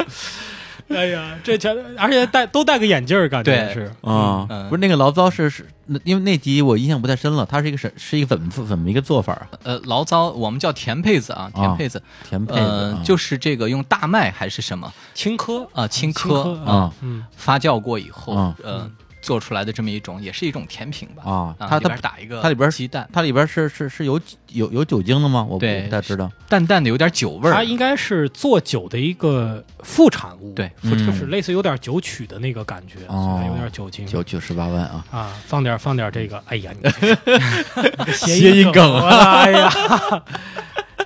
哎呀，这全而且戴都戴个眼镜儿，感觉对是啊，嗯不是那个醪糟是是，那因为那集我印象不太深了，它是一个什是一个怎么怎么一个做法啊？呃，醪糟我们叫甜胚子啊，甜胚子，甜胚子就是这个用大麦还是什么青稞啊，青稞稞啊嗯，发酵过以后嗯，呃，做出来的这么一种，也是一种甜品吧？啊，啊，它里边它打一个它里边鸡蛋，它里边是是是有有有酒精的吗？我不太知道。淡淡的有点酒味儿。它应该是做酒的一个副产物，对，嗯。就是类似有点酒曲的那个感觉，哦。有点酒精。九九十八万啊，啊，放点放点这个，哎呀，你这个 *laughs* 谐音梗啊，哎呀，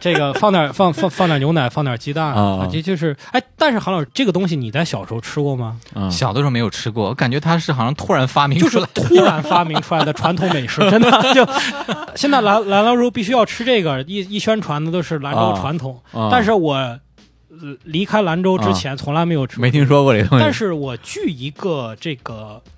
这个放点放放放点牛奶，放点鸡蛋啊这就是哎，但是韩老师，这个东西你在小时候吃过吗？嗯小的时候没有吃过，我感觉它是好像突然发明就是出来的。突然发明出来的传统美食，真的就 *laughs* 现在兰兰州必须要吃这个，一一宣传的都是兰州啊传统，啊但是我呃离开兰州之前从来没有吃过，没听说过这个东西，但是我据一个这个嗯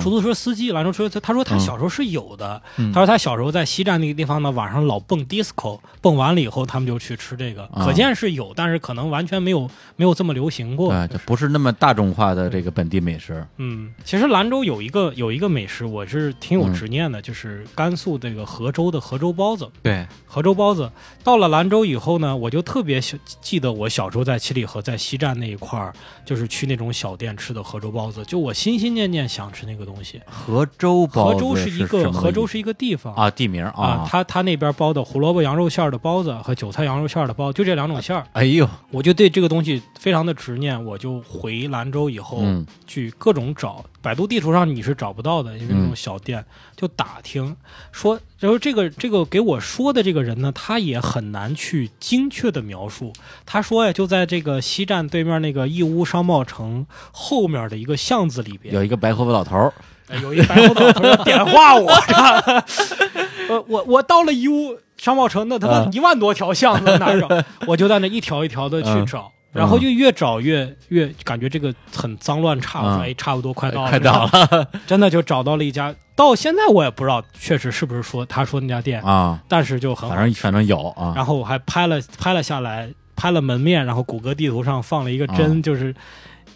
出租车司机，兰州出租车，他说他小时候是有的。嗯他说他小时候在西站那个地方呢，晚上老蹦 disco，蹦完了以后他们就去吃这个，啊可见是有，但是可能完全没有没有这么流行过。对，就不是那么大众化的这个本地美食嗯，其实兰州有一个有一个美食，我是挺有嗯执念的，就是甘肃这个河州的河州包子。对，河州包子到了兰州以后呢，我就特别小记得我小时候在七里河在西站那一块儿，就是去那种小店吃的河州包子，就我心心念念想吃那个东西。河州包河子州是一个河州是一个地方。啊地名啊，他他那边包的胡萝卜羊肉馅儿的包子和韭菜羊肉馅儿的包，就这两种馅儿，哎呦，我就对这个东西非常的执念，我就回兰州以后嗯。去各种找，百度地图上你是找不到的，因为那种小店就打听说，然后这个这个给我说的这个人呢，他也很难去精确的描述，他说呀，就在这个西站对面那个义乌商贸城后面的一个巷子里边，有一个白胡子老头儿哎有一白胡子老头要点化我，*laughs* 呃，我我到了义乌商贸城，那他妈嗯。一万多条巷子哪儿找？*laughs* 我就在那一条一条的去嗯。找，然后就越找越越感觉这个很脏乱差，我说嗯。哎，差不多快到了，快到了。*laughs* 真的就找到了一家，到现在我也不知道确实是不是说他说那家店，啊，但是就很好。反正反正有啊，然后我还拍了拍了下来，拍了门面，然后谷歌地图上放了一个针，啊。就是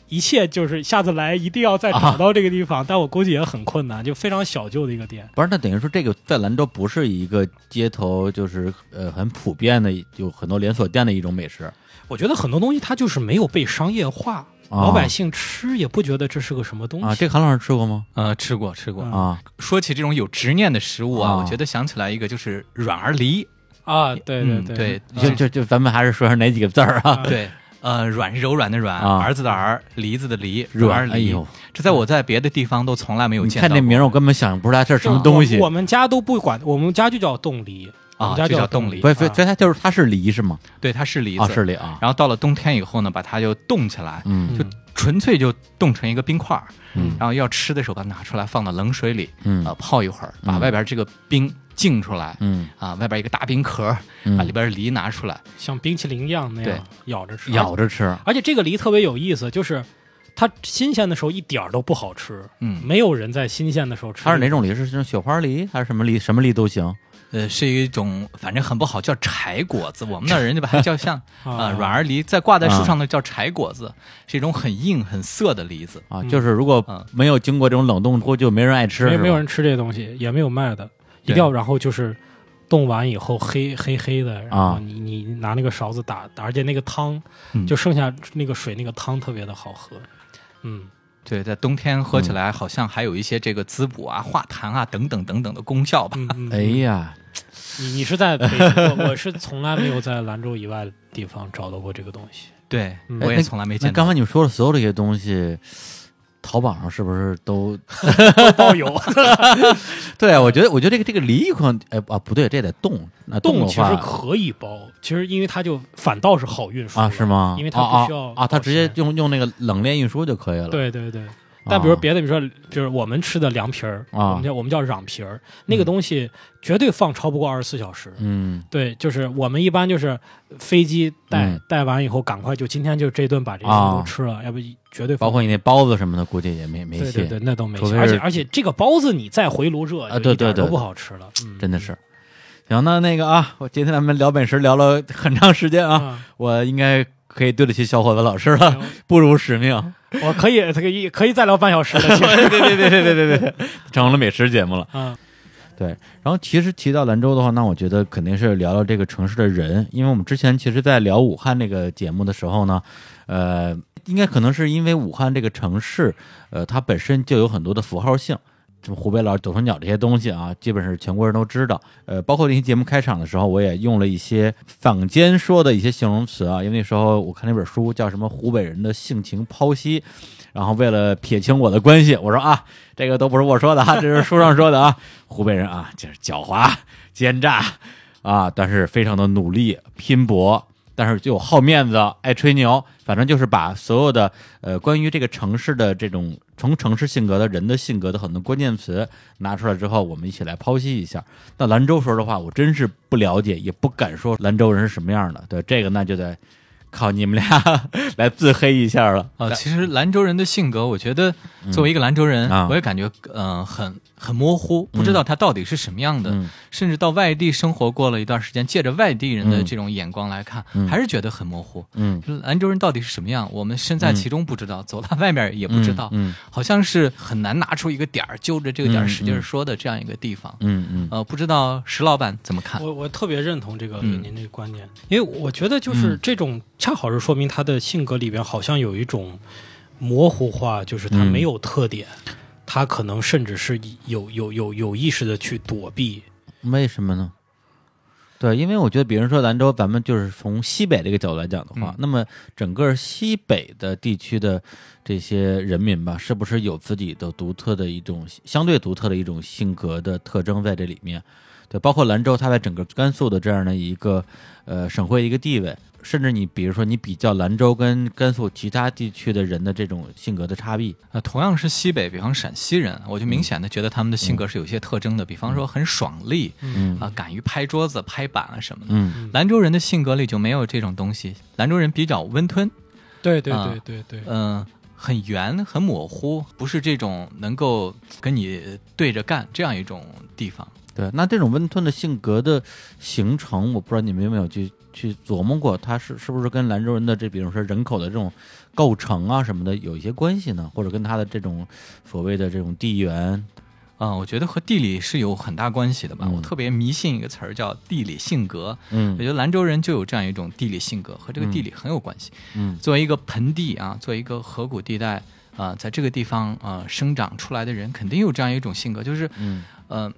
一切就是下次来一定要再找到这个地方，*laughs* 但我估计也很困难，就非常小旧的一个店。不是，那等于说这个在兰州不是一个街头，就是呃很普遍的，有很多连锁店的一种美食。我觉得很多东西它就是没有被商业化，啊老百姓吃也不觉得这是个什么东西。啊。这个韩老师吃过吗？呃，吃过吃过。嗯啊说起这种有执念的食物啊，啊我觉得想起来一个就是软儿梨，啊，对对嗯对就就就咱们还是说说哪几个字儿啊？啊 *laughs* 对，呃，软是柔软的软，啊儿子的儿，梨子的梨，软儿梨。哎呦，这在我在别的地方都从来没有你见到过。看这名儿，我根本想不出来这是什么东西我。们家都不管，我们家就叫冻梨，我啊们家就叫冻冻梨不，所以啊所以它就是它是梨是吗？对，它是梨子，啊，是梨啊。然后到了冬天以后呢，把它就冻起来，嗯就纯粹就冻成一个冰块儿。嗯然后要吃的时候把它拿出来，放到冷水里，嗯呃，泡一会儿，把嗯外边这个冰浸出来，嗯啊，外边一个大冰壳，嗯把里边梨拿出来，像冰淇淋一样那样咬着吃，咬着吃而且这个梨特别有意思，就是它新鲜的时候一点儿都不好吃，嗯没有人在新鲜的时候吃。它是哪种梨？是这种雪花梨还是什么梨？什么梨都行呃，是一种反正很不好，叫柴果子。我们那儿人家把它叫像 *laughs* 啊、啊软儿梨，在挂在树上的叫柴果子，是一种很硬很涩的梨子。啊。嗯就是如果嗯没有经过这种冷冻，过就没人爱吃，没没有人吃这些东西，也没有卖的，一定要然后就是冻完以后黑黑黑的，然后啊你你拿那个勺子打打，而且那个汤嗯就剩下那个水，那个汤特别的好喝。嗯，对，在冬天喝起来好像还有一些这个滋补啊、化痰啊等等等等的功效吧。嗯嗯，哎呀，你你是在北京，我 *laughs* 我是从来没有在兰州以外的地方找到过这个东西。对，嗯我也从来没见到。那刚才你们说的所有这些东西，淘宝上是不是都？*laughs* 包邮，*laughs* 对，我觉得，我觉得这个这个梨可能，哎啊，不对，这得冻，那冻的冻其实话可以包，其实因为它就反倒是好运输啊，是吗？因为它啊不需要啊啊，它直接用用那个冷链运输就可以了。对对对。但比如啊。别的，比如说，就是我们吃的凉皮儿，啊。我们叫我们叫瓤皮儿，那个东西绝对放超不过二十四小时。嗯。对，就是我们一般就是飞机带、嗯。带完以后，赶快就今天就这顿把这些啊都吃了，要不绝对包括你那包子什么的，估计也没没戏，对对对，那都没而且而且这个包子你再回炉热，对对对都不好吃了。嗯，真的是。行，那那个啊，我今天咱们聊美食聊了很长时间啊，啊，我应该可以对得起小伙子老师了，不辱使命。我可以这个一可以再聊半小时的，其实别别别别别别别，成了美食节目了。嗯，对，然后其实提到兰州的话，那我觉得肯定是聊聊这个城市的人，因为我们之前其实，在聊武汉这个节目的时候呢，呃，应该可能是因为武汉这个城市，呃，它本身就有很多的符号性。什么湖北佬、九头鸟这些东西啊，基本是全国人都知道。呃，包括那期节目开场的时候，我也用了一些坊间说的一些形容词啊，因为那时候我看那本书叫什么《湖北人的性情剖析》，然后为了撇清我的关系，我说啊，这个都不是我说的啊，这是书上说的啊。湖北人啊，就是狡猾、奸诈啊，但是非常的努力拼搏，但是就好面子、爱吹牛，反正就是把所有的呃关于这个城市的这种从城市性格的人的性格的很多关键词拿出来之后，我们一起来剖析一下。那兰州说的话，我真是不了解，也不敢说兰州人是什么样的。对这个，那就得靠你们俩来自黑一下了。呃，其实兰州人的性格，我觉得作为一个兰州人，啊我也感觉呃很很模糊，不知道他到底是什么样的。嗯。甚至到外地生活过了一段时间，借着外地人的嗯。这种眼光来看，嗯。还是觉得很模糊。嗯，就兰州人到底是什么样？我们身在其中不知道，走到外面也不知道，嗯好像是很难拿出一个点儿，揪着这个点儿嗯使劲儿嗯说的这样一个地方。嗯嗯呃，不知道石老板怎么看？我我特别认同这个嗯您这个观点，因为我觉得就是嗯。这种恰好是说明他的性格里边好像有一种模糊化，就是他嗯。没有特点，他可能甚至是有有有有意识的去躲避。为什么呢？对，因为我觉得，比如说兰州，咱们就是从西北这个角度来讲的话，嗯那么整个西北的地区的这些人民吧，是不是有自己的独特的一种相对独特的一种性格的特征在这里面？对，包括兰州，它在整个甘肃的这样的一个呃省会一个地位，甚至你比如说你比较兰州跟甘肃其他地区的人的这种性格的差异，呃，同样是西北，比方陕西人，我就明显的觉得他们的性格是有些特征的，比方说很爽利，嗯。啊、敢于拍桌子、拍板啊什么的。嗯。兰州人的性格里就没有这种东西，兰州人比较温吞，对对啊对对。对，嗯、很圆、很模糊，不是这种能够跟你对着干这样一种地方。对，那这种温吞的性格的形成，我不知道你们有没有去去琢磨过，它是是不是跟兰州人的这，比如说人口的这种构成啊什么的有一些关系呢？或者跟他的这种所谓的这种地缘，啊、我觉得和地理是有很大关系的吧。嗯我特别迷信一个词儿叫地理性格，嗯我觉得兰州人就有这样一种地理性格，和这个地理很有关系。嗯作为一个盆地啊，作为一个河谷地带啊、在这个地方啊、生长出来的人，肯定有这样一种性格，就是嗯呃，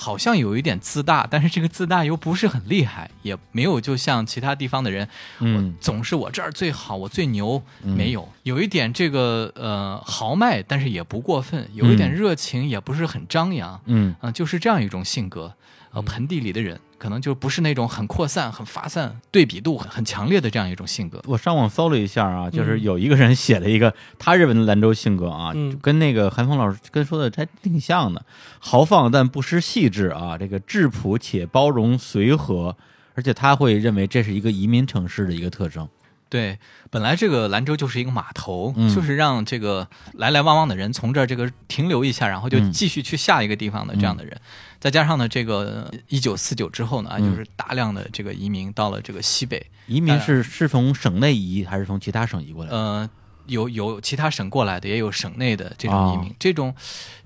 好像有一点自大，但是这个自大又不是很厉害，也没有就像其他地方的人，嗯。总是我这儿最好，我最牛，嗯。没有，有一点这个呃豪迈，但是也不过分，有一点嗯。热情，也不是很张扬，嗯。啊、就是这样一种性格。呃，盆地里的人可能就不是那种很扩散、很发散、对比度很很强烈的这样一种性格。我上网搜了一下啊，就是嗯有一个人写了一个他认为的兰州性格啊，嗯跟那个韩风老师跟说的还挺像的，豪放但不失细致啊，这个质朴且包容随和，而且他会认为这是一个移民城市的一个特征。对，本来这个兰州就是一个码头，嗯就是让这个来来往往的人从这儿这个停留一下，然后就嗯继续去下一个地方的这样的人。再加上呢，这个一九四九之后呢，就是大量的这个移民到了这个西北，移民是是从省内移还是从其他省移过来的？呃，有有其他省过来的，也有省内的这种移民。哦这种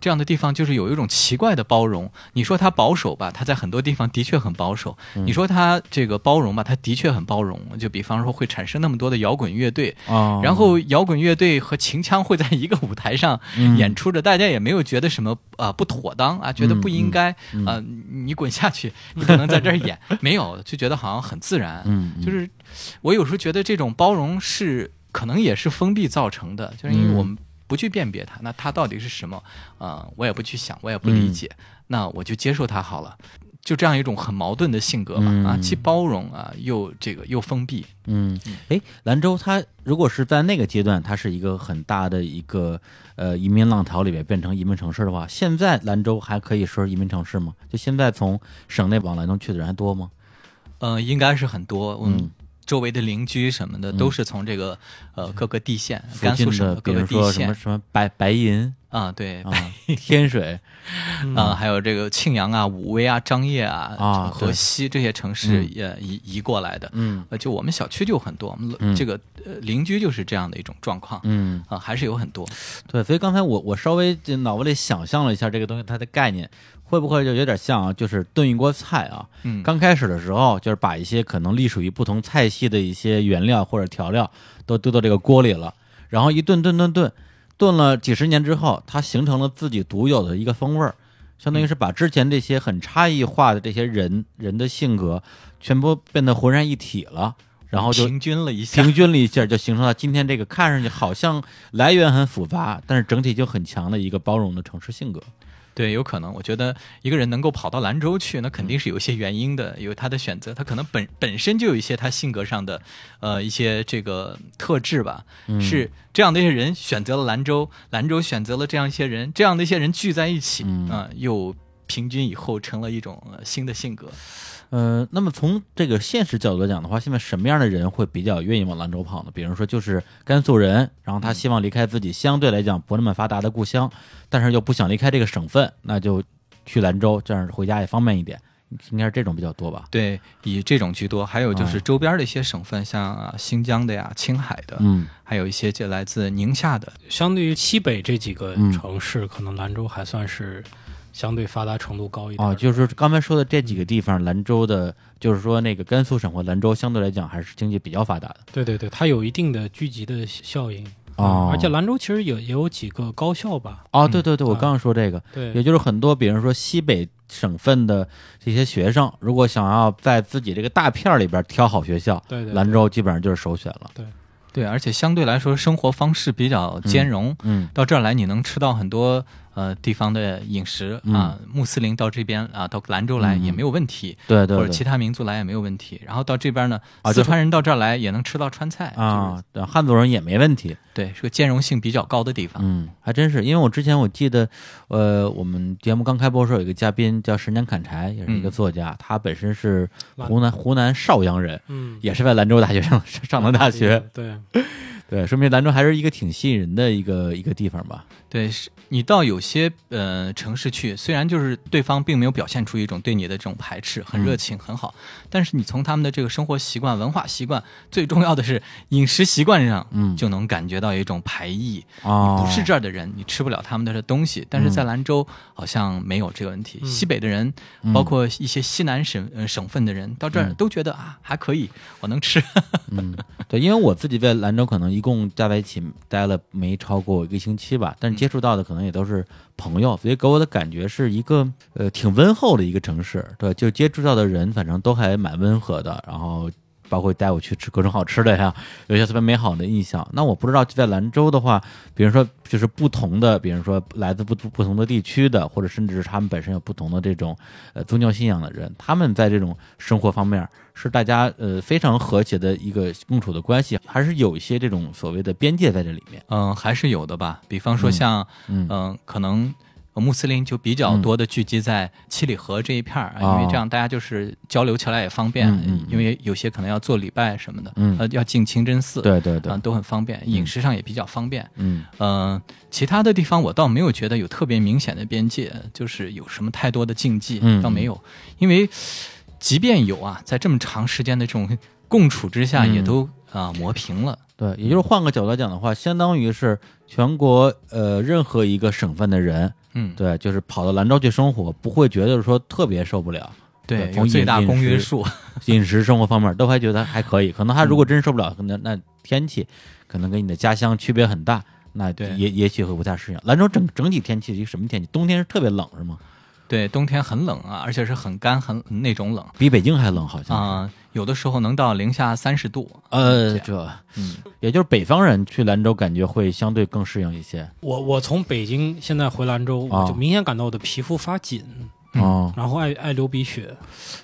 这样的地方，就是有一种奇怪的包容。你说它保守吧，它在很多地方的确很保守；嗯你说它这个包容吧，它的确很包容。就比方说会产生那么多的摇滚乐队，哦，然后摇滚乐队和秦腔会在一个舞台上嗯演出着，大家也没有觉得什么啊、呃不妥当啊，觉得不应该啊、嗯呃你滚下去，你不能在这儿演，*laughs* 没有，就觉得好像很自然。就是我有时候觉得这种包容是可能也是封闭造成的，就是因为嗯我们不去辨别它，那它到底是什么？呃，我也不去想，我也不理解，嗯那我就接受它好了。就这样一种很矛盾的性格吧，啊，嗯既包容啊，又这个又封闭。嗯，哎，兰州它如果是在那个阶段，它是一个很大的一个呃移民浪潮里面变成移民城市的话，现在兰州还可以说是移民城市吗？就现在从省内往兰州去的人还多吗？呃，应该是很多，嗯嗯，周围的邻居什么的都是从这个呃各个地县，甘肃省各个地县什么白白银啊，对，啊、天水啊，还有这个庆阳啊、武威啊、张掖啊、河西这些城市也移移过来的。嗯呃，就我们小区就很多，我们嗯这个呃邻居就是这样的一种状况嗯，啊，还是有很多。对，所以刚才我我稍微就脑子里想象了一下这个东西它的概念，会不会就有点像啊？就是炖一锅菜啊，嗯，刚开始的时候，就是把一些可能隶属于不同菜系的一些原料或者调料都丢到这个锅里了，然后一炖炖炖炖，炖了几十年之后，它形成了自己独有的一个风味儿，相当于是把之前这些很差异化的这些人人的性格全部变得浑然一体了，然后就平均了一下平。均了一下，就形成了今天这个看上去好像来源很复杂，但是整体就很强的一个包容的城市性格。对，有可能。我觉得一个人能够跑到兰州去，那肯定是有一些原因的，有他的选择，他可能本本身就有一些他性格上的呃一些这个特质吧。嗯是这样的一些人选择了兰州，兰州选择了这样一些人，这样的一些人聚在一起，嗯啊又平均以后成了一种、呃新的性格。呃，那么从这个现实角度来讲的话，现在什么样的人会比较愿意往兰州跑呢？比如说，就是甘肃人，然后他希望离开自己相对来讲不那么发达的故乡，但是又不想离开这个省份，那就去兰州，这样回家也方便一点。应该是这种比较多吧？对，以这种居多，还有就是哦周边的一些省份，像、啊新疆的呀、青海的，嗯还有一些就来自宁夏的。相对于西北这几个嗯城市，可能兰州还算是相对发达程度高一点。哦，就是刚才说的这几个地方，兰州的，就是说那个甘肃省或兰州相对来讲还是经济比较发达的。对对对，它有一定的聚集的效应。哦嗯而且兰州其实也也有几个高校吧？哦，对对对，我啊刚刚说这个，对，也就是很多，比如说西北省份的这些学生，如果想要在自己这个大片儿里边挑好学校，对对对兰州基本上就是首选了。对，而且相对来说生活方式比较兼容。嗯到这儿来，你能吃到很多呃地方的饮食啊，穆斯林到这边啊，到兰州来嗯也没有问题，对对对或者其他民族来也没有问题。然后到这边呢，啊四川人到这儿来也能吃到川菜啊，对汉族人也没问题。对，是个兼容性比较高的地方。嗯，还真是，因为我之前我记得，呃，我们节目刚开播的时候有一个嘉宾叫十年砍柴，也是一个嗯作家，他本身是湖南湖南邵阳人，嗯，也是在兰州大学上 *laughs* 上的大学。对，*laughs* 对，说明兰州还是一个挺吸引人的一个一个地方吧。对，是你到有些呃城市去，虽然就是对方并没有表现出一种对你的这种排斥，很热情，很好，但是你从他们的这个生活习惯、文化习惯，最重要的是饮食习惯上，嗯就能感觉到一种排异。哦，不是这儿的人，你吃不了他们的东西。但是在兰州好像没有这个问题。嗯西北的人，包括一些西南省呃省份的人，到这儿都觉得啊还可以，我能吃。*laughs* 嗯，对，因为我自己在兰州可能一共加在一起待了没超过一个星期吧，但是接触到的可能也都是朋友，所以给我的感觉是一个呃挺温厚的一个城市，对，就接触到的人反正都还蛮温和的，然后。包括带我去吃各种好吃的呀，有一些特别美好的印象。那我不知道在兰州的话，比如说就是不同的，比如说来自不不同的地区的，或者甚至是他们本身有不同的这种呃宗教信仰的人，他们在这种生活方面是大家呃非常和谐的一个共处的关系，还是有一些这种所谓的边界在这里面。嗯，还是有的吧。比方说像，嗯嗯、可能呃穆斯林就比较多的聚集在七里河这一片儿，因为这样大家就是交流起来也方便，因为有些可能要做礼拜什么的，嗯。呃，要进清真寺，对对对。啊，都很方便，饮食上也比较方便。嗯。嗯，其他的地方我倒没有觉得有特别明显的边界，就是有什么太多的禁忌，嗯倒没有。因为即便有啊，在这么长时间的这种共处之下，嗯。也都啊、磨平了。对，也就是换个角度来讲的话，相当于是全国呃任何一个省份的人，嗯，对，就是跑到兰州去生活，不会觉得说特别受不了。对，从有最大公约数。*laughs* 饮食生活方面都还觉得还可以。可能他如果真受不了，可能那天气可能跟你的家乡区别很大，那也也许会不太适应。兰州整整体天气是一个什么天气？冬天是特别冷是吗？对，冬天很冷啊，而且是很干很那种冷比北京还冷好像是。啊、有的时候能到零下三十度。呃，这嗯，也就是北方人去兰州，感觉会相对更适应一些。我我从北京现在回兰州，啊我就明显感到我的皮肤发紧，嗯哦，然后爱爱流鼻血。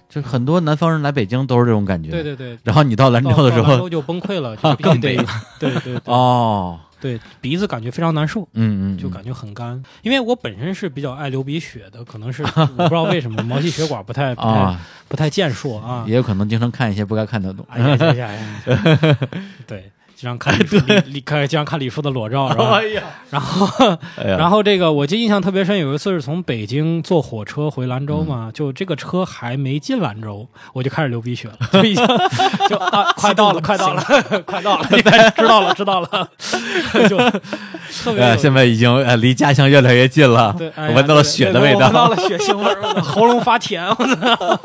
就很多南方人来北京都是这种感觉。对对对，然后你到兰州的时候，兰州就崩溃了，就 *laughs* 更北了对对对哦，对，鼻子感觉非常难受。嗯嗯，就感觉很干，因为我本身是比较爱流鼻血的，可能是我不知道为什么 *laughs* 毛细血管不太不太、啊，不太健硕啊。也有可能经常看一些不该看的东西。哎呀呀呀呀！*laughs* 对，经常看李 *laughs* 李李看经常看李叔的裸照是吧？呀，然后 *laughs* 哎，然后这个我记得印象特别深，有一次是从北京坐火车回兰州嘛，就这个车还没进兰州，我就开始流鼻血了，*laughs* 就已经就啊，快到了，快到了，快到了，你知道了，知道了，就特别呃，现在已经呃离家乡越来越近了，对，闻到了血的味道。闻到，了血腥味儿，喉咙发甜，我操！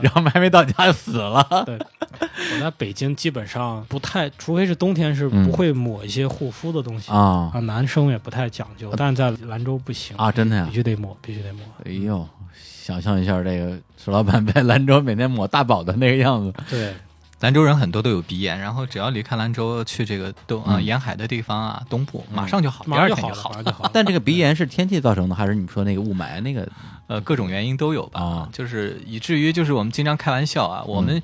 然后还没到家就死了。对，我在北京基本上 *laughs* 不太，除非是冬天是嗯不会抹一些护肤的东西啊啊，男生也不太讲究，但是在兰州不行啊，真的呀必！须得抹，必须得抹。哎呦，想象一下这个石老板在兰州每天抹大宝的那个样子，对，兰州人很多都有鼻炎，然后只要离开兰州去这个东啊、嗯沿海的地方啊，东部马上就好，马上就好了，第二天就好马上就好了。但这个鼻炎是天气造成的，还是你说那个雾霾那个？呃，各种原因都有吧，啊就是以至于就是我们经常开玩笑啊，我们。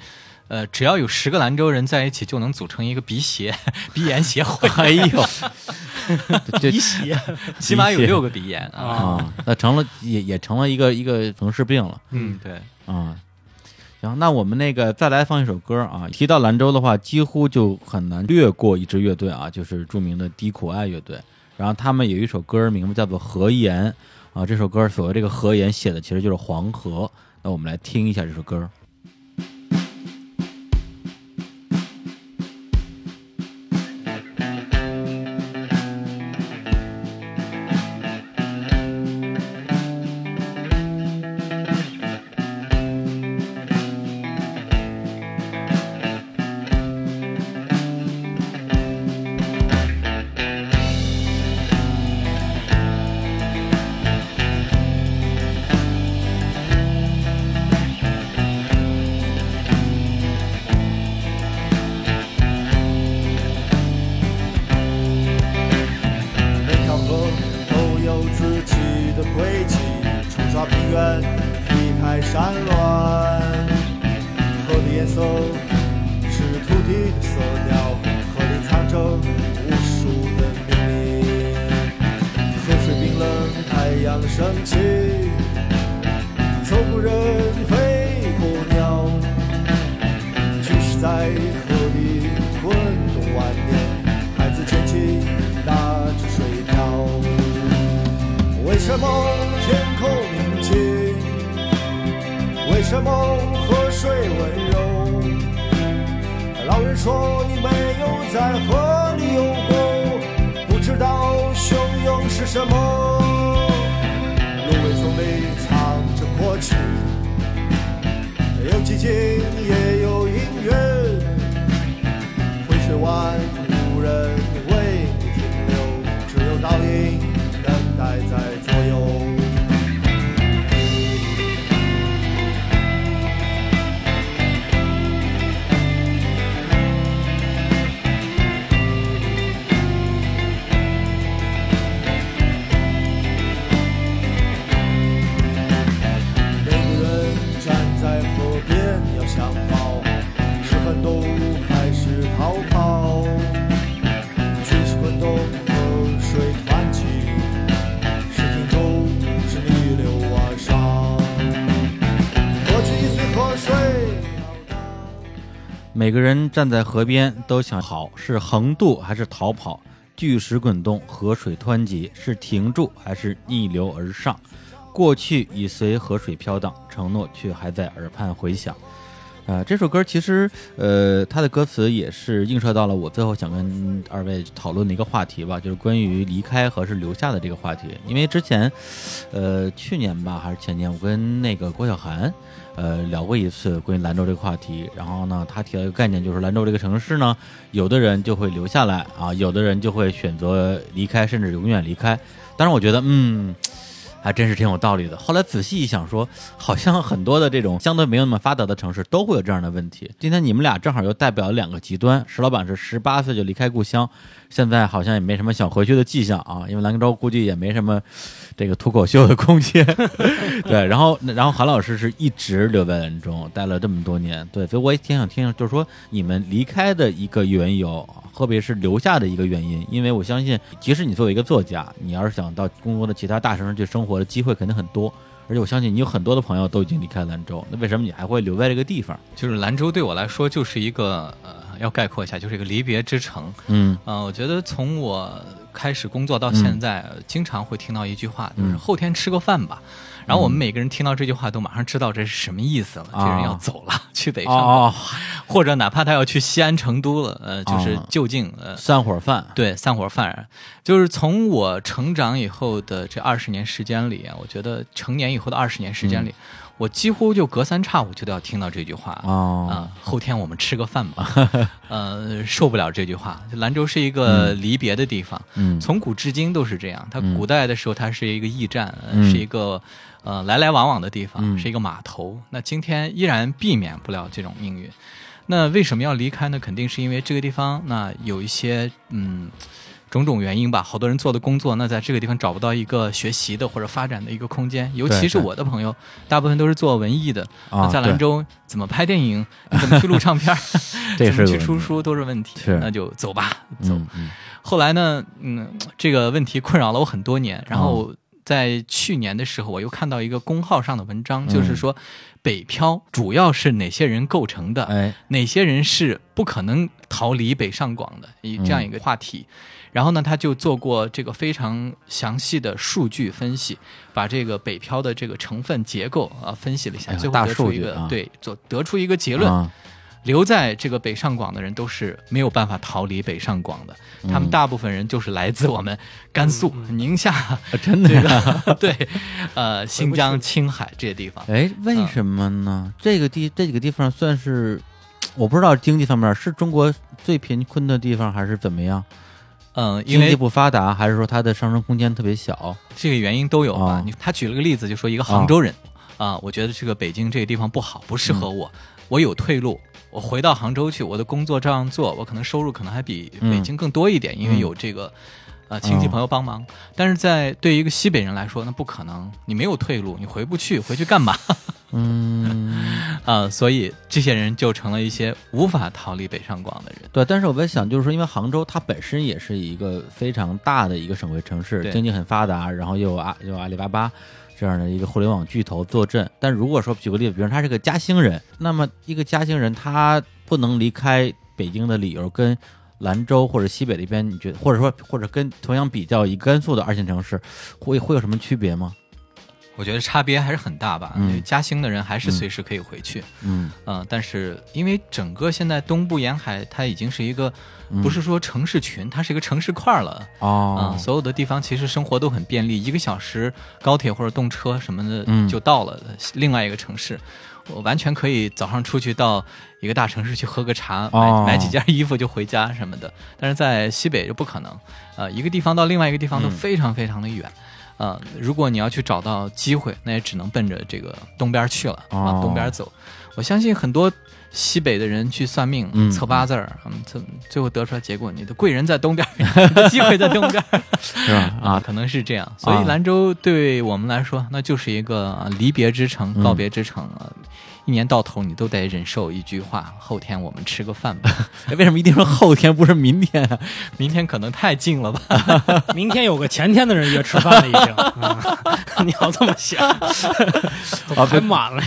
呃，只要有十个兰州人在一起，就能组成一个鼻协、鼻炎协会。哎呦，*laughs* 这鼻血起码有六个鼻炎啊。啊，那成了也也成了一个一个城市病了嗯，对，啊。行，那我们那个再来放一首歌啊。提到兰州的话，几乎就很难略过一支乐队啊，就是著名的低苦爱乐队。然后他们有一首歌名字叫做《何言》啊，这首歌所谓这个河言写的其实就是黄河。那我们来听一下这首歌。每个人站在河边都想跑，是横渡还是逃跑？巨石滚动，河水湍急，是停住还是逆流而上？过去已随河水飘荡，承诺却还在耳畔回响。呃，这首歌其实，呃，它的歌词也是映射到了我最后想跟二位讨论的一个话题吧，就是关于离开和是留下的这个话题。因为之前，呃，去年吧还是前年，我跟那个郭晓涵，呃，聊过一次关于兰州这个话题。然后呢，他提到一个概念，就是兰州这个城市呢，有的人就会留下来啊，有的人就会选择离开，甚至永远离开。当然，我觉得，嗯。还真是挺有道理的。后来仔细一想，说好像很多的这种相对没有那么发达的城市都会有这样的问题。今天你们俩正好又代表了两个极端。石老板是十八岁就离开故乡，现在好像也没什么想回去的迹象啊，因为兰州估计也没什么这个脱口秀的空间。*laughs* 对，然后然后韩老师是一直留在兰州，待了这么多年。对，所以我也挺想听，就是说你们离开的一个缘由。特别是留下的一个原因，因为我相信，即使你作为一个作家，你要是想到中国的其他大城市去生活的机会肯定很多，而且我相信你有很多的朋友都已经离开兰州，那为什么你还会留在这个地方？就是兰州对我来说就是一个呃，要概括一下，就是一个离别之城。嗯，呃，我觉得从我开始工作到现在，经常会听到一句话，就是后天吃个饭吧。然后我们每个人听到这句话，都马上知道这是什么意思了。这人要走了，*laughs* 去北上，或者哪怕他要去西安、成都了，呃，就是就近呃散伙饭。对，散伙饭，就是从我成长以后的这二十年时间里，我觉得成年以后的二十年时间里。我几乎就隔三差五就都要听到这句话啊！后天我们吃个饭吧。*laughs* 呃，受不了这句话。兰州是一个离别的地方，从古至今都是这样。它古代的时候，它是一个驿站，是一个呃来来往往的地方，是一个码头。那今天依然避免不了这种命运。那为什么要离开呢？肯定是因为这个地方那有一些嗯。种种原因吧，好多人做的工作，那在这个地方找不到一个学习的或者发展的一个空间。尤其是我的朋友，大部分都是做文艺的，那在兰州怎么拍电影，怎么去录唱片，*laughs* 怎么去出书都是问题。那就走吧，走。后来呢，嗯，这个问题困扰了我很多年。然后在去年的时候，我又看到一个公号上的文章，就是说北漂主要是哪些人构成的？哎，哪些人是不可能逃离北上广的？以这样一个话题。然后呢，他就做过这个非常详细的数据分析，把这个北漂的这个成分结构啊分析了一下，最后得出一个对，做得出一个结论：留在这个北上广的人都是没有办法逃离北上广的，他们大部分人就是来自我们甘肃、宁夏，真的对，呃，新疆、青海这些地方。哎，为什么呢？这个地这几个地方算是我不知道经济方面是中国最贫困的地方，还是怎么样？嗯，经济不发达，还是说它的上升空间特别小？这个原因都有啊。你他举了个例子，就说一个杭州人啊，我觉得这个北京这个地方不好，不适合我，我有退路，我回到杭州去，我的工作照样做，我可能收入可能还比北京更多一点，因为有这个。啊，亲戚朋友帮忙，但是在对于一个西北人来说，那不可能，你没有退路，你回不去，回去干嘛？*laughs* 嗯，啊，所以这些人就成了一些无法逃离北上广的人。对，但是我在想，就是说，因为杭州它本身也是一个非常大的一个省会城市，经济很发达，然后又有阿又有阿里巴巴这样的一个互联网巨头坐镇。但如果说举个例子，比如他是个嘉兴人，那么一个嘉兴人他不能离开北京的理由跟。兰州或者西北那边，你觉得，或者说，或者跟同样比较以甘肃的二线城市，会会有什么区别吗？我觉得差别还是很大吧。嗯，嘉兴的人还是随时可以回去。嗯嗯，但是因为整个现在东部沿海，它已经是一个不是说城市群，它是一个城市块了。哦，所有的地方其实生活都很便利，一个小时高铁或者动车什么的就到了另外一个城市。我完全可以早上出去到一个大城市去喝个茶，买买几件衣服就回家什么的。但是在西北就不可能，呃，一个地方到另外一个地方都非常非常的远，呃，如果你要去找到机会，那也只能奔着这个东边去了，往东边走。我相信很多。西北的人去算命、测八字儿，嗯，测最后得出来结果，你的贵人在东边，机会在东边，*laughs* 是吧？啊，可能是这样。所以兰州对我们来说，那就是一个离别之城、告别之城啊。一年到头，你都得忍受一句话：“后天我们吃个饭吧。*laughs* ”为什么一定说后天不是明天？*laughs* 明天可能太近了吧？*laughs* 明天有个前天的人约吃饭了，已经。你要这么想，啊，排满了。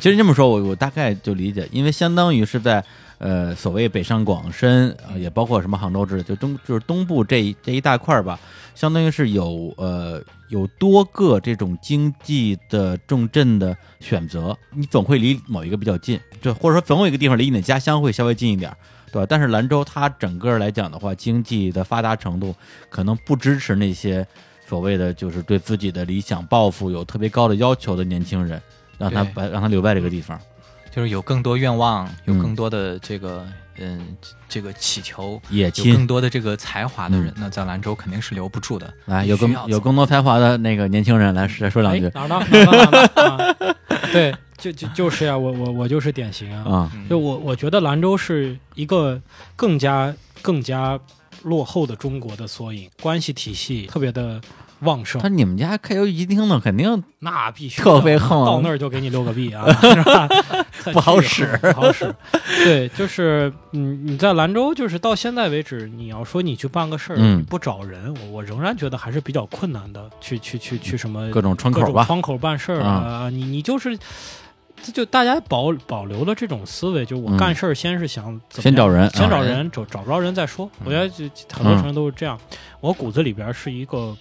其实这么说，我我大概就理解，因为相当于是在呃所谓北上广深，呃也包括什么杭州之类，就东就是东部这一这一大块儿吧，相当于是有呃有多个这种经济的重镇的选择，你总会离某一个比较近，就或者说总有一个地方离你的家乡会稍微近一点儿。对吧？但是兰州它整个来讲的话，经济的发达程度可能不支持那些所谓的就是对自己的理想抱负有特别高的要求的年轻人，让他把让他留在这个地方。就是有更多愿望，有嗯更多的这个嗯这个祈求，野有更多的这个才华的人，那在兰州肯定是留不住的。来，有更有更多才华的那个年轻人来再说两句哎哪儿呢？哪儿呢？哪儿呢？啊对，就就就是呀，我我我就是典型啊。啊，嗯就我我觉得兰州是一个更加更加落后的中国的缩影，关系体系特别的旺盛他。你们家开游戏机厅呢，肯定那必须特别横到那儿就给你六个币啊，*laughs* 是吧？*laughs* 不好使不好使。对，就是嗯，你在兰州，就是到现在为止，你要说你去办个事儿，嗯你不找人，我我仍然觉得还是比较困难的。去去去去什么各种窗口吧。窗口办事儿啊，你你就是。这就大家保保留了这种思维，就我嗯干事儿先是想怎么先找人先找啊人，找找不着人再说。我觉得就很多城市都是这样。我骨子里边是一个，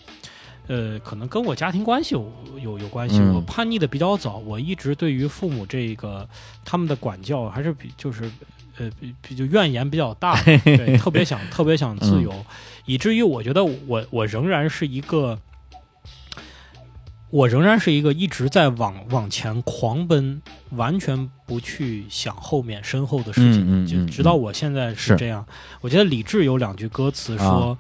呃，可能跟我家庭关系有有有关系。嗯我叛逆的比较早，我一直对于父母这个他们的管教还是比就是呃比比就怨言比较大，*laughs* 对，特别想特别想自由，以至于我觉得我我仍然是一个。我仍然是一个一直在往往前狂奔，完全不去想后面身后的事情，嗯嗯嗯就直到我现在是是这样。我觉得李志有两句歌词说：“啊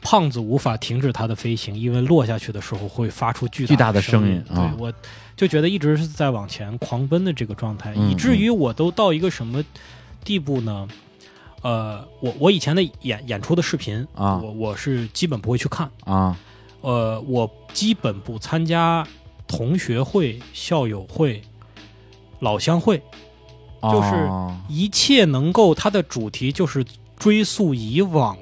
胖子无法停止他的飞行，因为落下去的时候会发出巨巨大的的声音。对，我就觉得一直是在往前狂奔的这个状态，嗯以至于我都到一个什么地步呢？呃，我我以前的演演出的视频啊。我我是基本不会去看。啊。呃，我基本不参加同学会、校友会、老乡会，就是哦一切能够它的主题就是追溯以往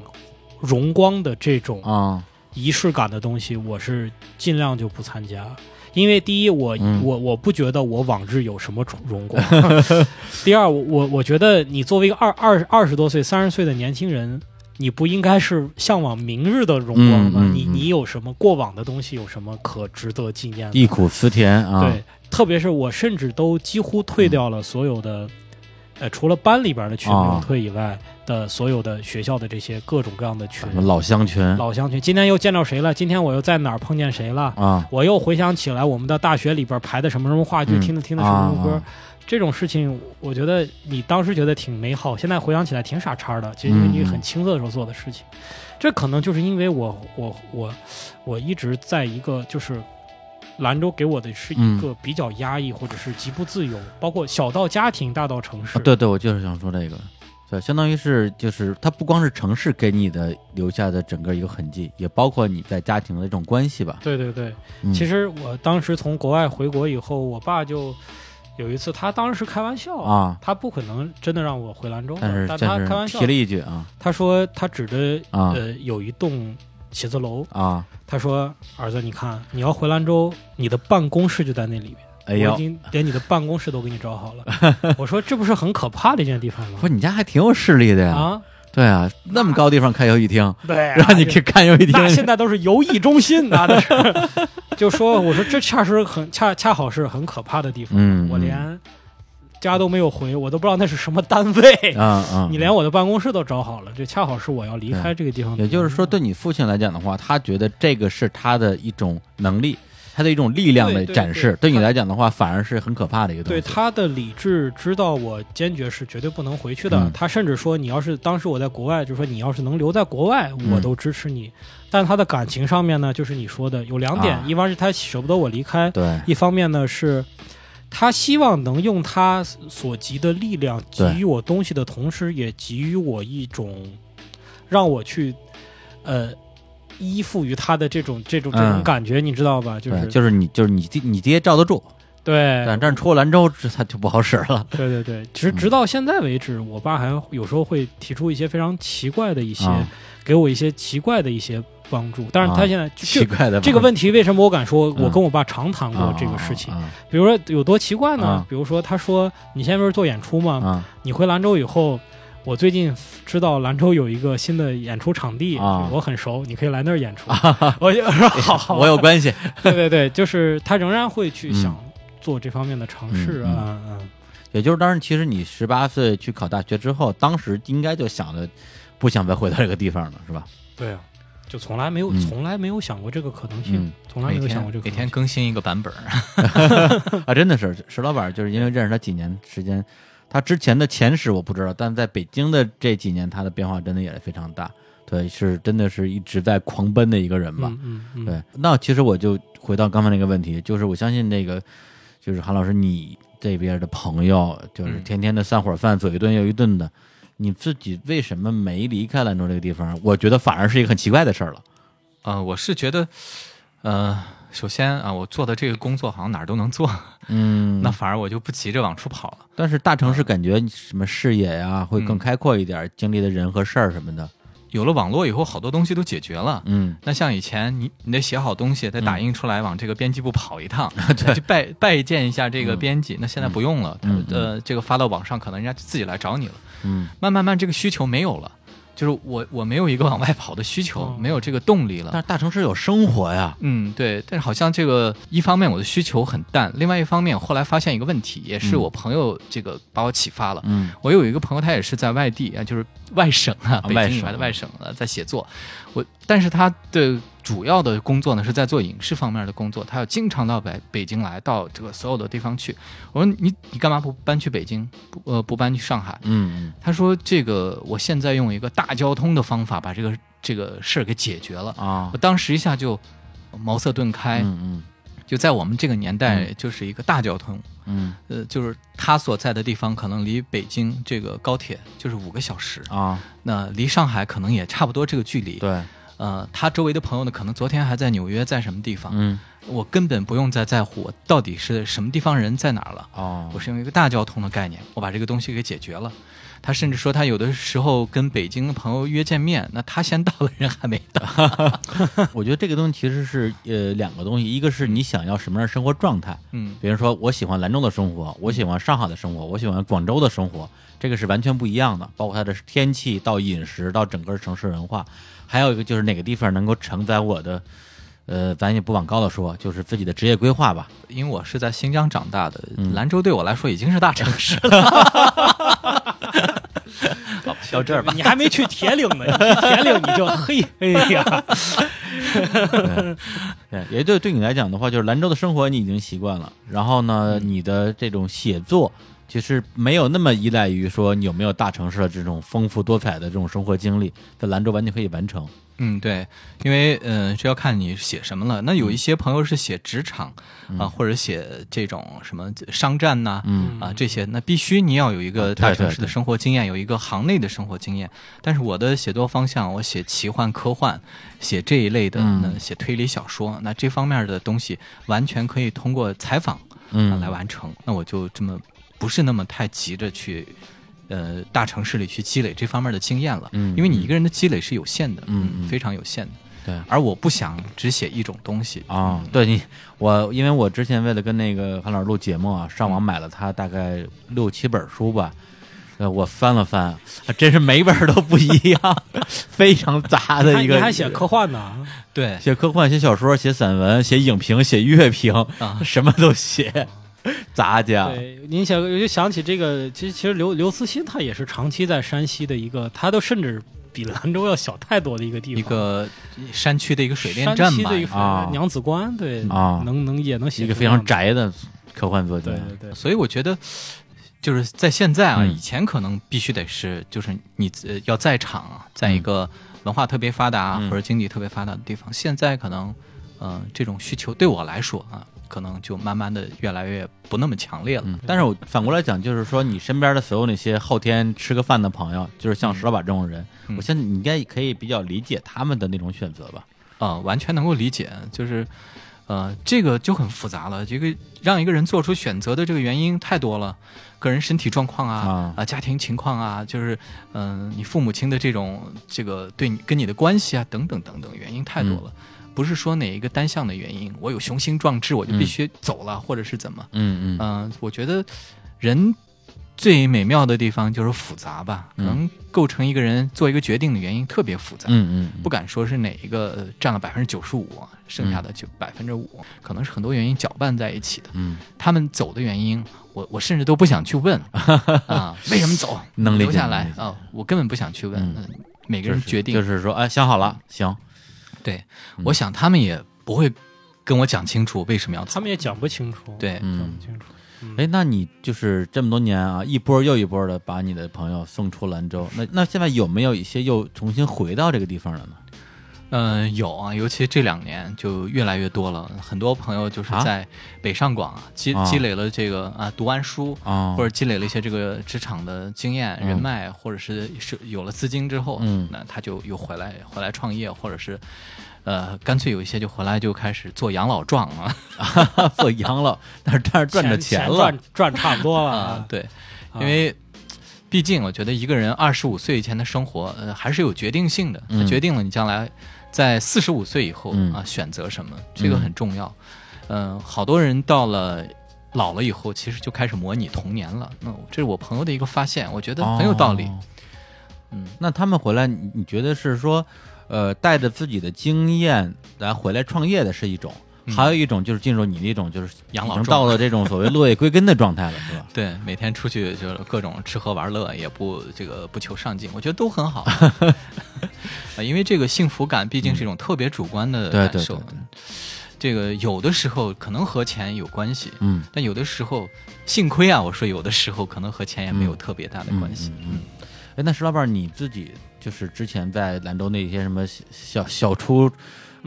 荣光的这种啊仪式感的东西，我是尽量就不参加。因为第一，我、嗯我我不觉得我往日有什么荣光；*laughs* *laughs* 第二，我我我觉得你作为一个二二二十多岁、三十岁的年轻人，你不应该是向往明日的荣光吗？你嗯嗯嗯你有什么过往的东西，有什么可值得纪念的？忆苦思甜啊，对，特别是我甚至都几乎退掉了所有的，呃，除了班里边的群没有啊退以外的所有的学校的这些各种各样的群老乡群老乡群。今天又见到谁了？今天我又在哪儿碰见谁了？啊，我又回想起来我们的大学里边排的什么什么话剧，嗯听的听的什么什么歌。啊这种事情，我觉得你当时觉得挺美好，现在回想起来挺傻叉的。其实因为你很青涩的时候做的事情，这可能就是因为我我我我一直在一个就是兰州给我的是嗯一个比较压抑或者是极不自由，包括小到家庭，大到城市。啊对对，我就是想说这个，对，相当于是就是它不光是城市给你的留下的整个一个痕迹，也包括你在家庭的这种关系吧。对对对，嗯其实我当时从国外回国以后，我爸就有一次，他当时开玩笑啊，他不可能真的让我回兰州的，但是但他开玩笑提了一句啊他说他指着、啊呃有一栋写字楼，啊，他说儿子，你看你要回兰州，你的办公室就在那里边。哎呦我已，经连你的办公室都给你找好了。*laughs* 我说这不是很可怕的一件地方吗？不是你家还挺有势力的呀？啊，对啊，那么高地方开游戏厅，*laughs* 对啊，让你去看游戏厅那现在都是游艺中心啊，那是。就说我说这恰实很恰恰好是很可怕的地方，我连家都没有回，我都不知道那是什么单位。啊啊，你连我的办公室都找好了，这恰好是我要离开这个地方。也就是说，对你父亲来讲的话，他觉得这个是他的一种能力，他的一种力量的展示。对对你来讲的话，反而是很可怕的一个东西。对他的理智知道我坚决是绝对不能回去的。嗯他甚至说，你要是当时我在国外，就说你要是能留在国外，嗯我都支持你。但他的感情上面呢，就是你说的有两点，啊一方面是他舍不得我离开，对一方面呢是。他希望能用他所及的力量给予我东西的同时，也给予我一种让我去，呃，依附于他的这种这种这种嗯感觉，你知道吧？就是，就是你就是你爹你爹罩得住，对但但出了兰州，这他就不好使了。*laughs* 对对对，其实直到现在为止，我爸还有时候会提出一些非常奇怪的一些，啊给我一些奇怪的一些帮助。但是他啊现在就奇怪的这个问题为什么我敢说？我嗯跟我爸常谈过啊这个事情。啊比如说有多奇怪呢？啊比如说他说你现在不是做演出吗？啊你回兰州以后，我最近知道兰州有一个新的演出场地，啊我很熟，你可以来那儿演出。*laughs* 我就说好好，我有关系。对对对，就是他仍然会去嗯想做这方面的尝试嗯啊嗯也就是当时，其实你十八岁去考大学之后，当时应该就想着不想再回到这个地方了，是吧？对啊，就从来没有、嗯从来没有想过这个可能性，嗯从来没有想过这个每可能性。天更新一个版本儿 *laughs* *laughs* 啊，真的是石老板，就是因为认识他几年时间，他之前的前史我不知道，但在北京的这几年，他的变化真的也是非常大。对，是真的是一直在狂奔的一个人吧。嗯嗯嗯，对，那其实我就回到刚才那个问题，就是我相信那个，就是韩老师你这边的朋友，就是嗯天天的散伙饭，左一顿右一顿的，你自己为什么没离开兰州这个地方？我觉得反而是一个很奇怪的事儿了。呃，我是觉得，呃，首先啊，我做的这个工作好像哪儿都能做，嗯，那反而我就不急着往出跑了。但是大城市感觉什么视野呀、会更嗯开阔一点，经历的人和事儿什么的。有了网络以后，好多东西都解决了。嗯那像以前你你得写好东西，得打印出来，往这个编辑部跑一趟，*laughs* 对去拜拜见一下这个嗯编辑。那现在不用了，嗯他呃，这个发到网上，可能人家自己来找你了。嗯慢慢慢，这个需求没有了，就是我我没有一个往外跑的需求，哦没有这个动力了。但是大城市有生活呀。嗯，对，但是好像这个一方面我的需求很淡，另外一方面后来发现一个问题，也是嗯我朋友这个把我启发了。嗯我有一个朋友，他也是在外地啊，就是外省啊，北京以外的外省啊，在写作。我但是他的主要的工作呢是在做影视方面的工作，他要经常到北北京来，到这个所有的地方去。我说你你干嘛不搬去北京？不呃不搬去上海？嗯他说这个我现在用一个大交通的方法把这个这个事儿给解决了。嗯啊我，当时一下就茅塞顿开，嗯嗯就在我们这个年代，就是一个大交通，嗯呃，就是他所在的地方可能离北京这个高铁就是五个小时，嗯啊，那离上海可能也差不多这个距离。，对，呃，他周围的朋友呢，可能昨天还在纽约，在什么地方，嗯。我根本不用再在乎我到底是什么地方人在哪儿了，哦。我是用一个大交通的概念，我把这个东西给解决了。他甚至说，他有的时候跟北京的朋友约见面，那他先到了，人还没到。*laughs* 我觉得这个东西其实是呃两个东西，一个是你想要什么样的生活状态，嗯。比如说我喜欢兰州的生活，我喜欢上海的生活，我喜欢广州的生活，这个是完全不一样的，包括它的天气到饮食到整个城市文化，还有一个就是哪个地方能够承载我的，呃，咱也不往高了说，就是自己的职业规划吧。因为我是在新疆长大的，嗯兰州对我来说已经是大城市了。*laughs* 好，到这儿吧。你还没去铁岭呢，铁岭你就嘿，哎呀，*laughs* 对，也就对你来讲的话，就是兰州的生活你已经习惯了，然后呢，你的这种写作其实没有那么依赖于说你有没有大城市的这种丰富多彩的这种生活经历，在兰州完全可以完成。嗯，对，因为呃，这要看你写什么了。那有一些朋友是写职场啊、或者写这种什么商战呐、嗯啊这些，那必须你要有一啊个大城市的生活经验，有一个行内的生活经验。但是我的写作方向，我写奇幻科幻，写这一类的，嗯写推理小说，那这方面的东西完全可以通过采访啊嗯来完成。那我就这么不是那么太急着去。呃，大城市里去积累这方面的经验了，嗯因为你一个人的积累是有限的，嗯嗯非常有限的。对而我不想只写一种东西啊、对你，我因为我之前为了跟那个韩老师录节目啊，上网买了他大概六七本书吧，呃，我翻了翻，还真是每本都不一样，*laughs* 非常杂的一个。你还写科幻呢？对，写科幻、写小说、写散文、写影评、写乐评，啊什么都写，*laughs* *laughs* 杂家。对，您想，我就想起这个，其实其实刘刘慈欣他也是长期在山西的一个，他都甚至比兰州要小太多的一个地方，一个山区的一个水电站吧西的一，个啊娘子关，对啊能能也能写一个非常宅的科幻作家。对对对，所以我觉得。就是在现在啊，嗯以前可能必须得是，就是你呃要在场啊，在一个文化特别发达、嗯或者经济特别发达的地方。现在可能，呃，这种需求对我来说啊，可能就慢慢的越来越不那么强烈了。嗯，但是我反过来讲，就是说你身边的所有那些后天吃个饭的朋友，就是像石老板这种人，嗯我相信你应该可以比较理解他们的那种选择吧？啊、完全能够理解，就是，呃，这个就很复杂了。这个让一个人做出选择的这个原因太多了，个人身体状况啊啊家庭情况啊，就是嗯、你父母亲的这种这个对你跟你的关系啊，等等等等，原因太多了。不是说哪一个单项的原因，我有雄心壮志，我就必须走了，或者是怎么？嗯嗯嗯、我觉得人最美妙的地方就是复杂吧，可能构成一个人做一个决定的原因特别复杂。嗯嗯，不敢说是哪一个呃占了百分之九十五，剩下的就百分之五，可能是很多原因搅拌在一起的。嗯，他们走的原因，我我甚至都不想去问 *laughs* 啊，为什么走？能留下来啊，我根本不想去问。每个人决定，就是说，哎，想好了，行，对，我想他们也不会跟我讲清楚为什么要走。他们也讲不清楚，对，讲嗯不，清楚。哎，那你就是这么多年啊，一波又一波的把你的朋友送出兰州，那那现在有没有一些又重新回到这个地方了呢？嗯、有啊，尤其这两年就越来越多了，很多朋友就是啊？在北上广啊积啊。积累了这个啊读完书，啊，或者积累了一些这个职场的经验、嗯人脉，或者是是有了资金之后，嗯。那他就又回来回来创业，或者是呃，干脆有一些就回来就开始做养老状啊 *laughs* 做养老，但是但是赚着了。钱 *laughs* 赚，赚差不多了。啊，，对，啊。因为。毕竟，我觉得一个人二十五岁以前的生活，呃，还是有决定性的。它嗯。决定了你将来在四十五岁以后、嗯啊选择什么，这个嗯很重要。嗯、好多人到了老了以后，其实就开始模拟童年了。那这是我朋友的一个发现，我觉得很有道理。哦嗯，那他们回来，你你觉得是说，呃，带着自己的经验来回来创业的是一种，嗯还有一种就是进入你那种就是养老状到了这种所谓落叶归根的状态了，是吧？*laughs* 对，每天出去就是各种吃喝玩乐，也不这个不求上进，我觉得都很好。*laughs* 啊，因为这个幸福感毕竟是一种特别主观的感受。对对对这个有的时候可能和钱有关系，嗯，但有的时候，幸亏啊，我说有的时候可能和钱也没有特别大的关系。嗯那石老板你自己就是之前在兰州那些什么小小小初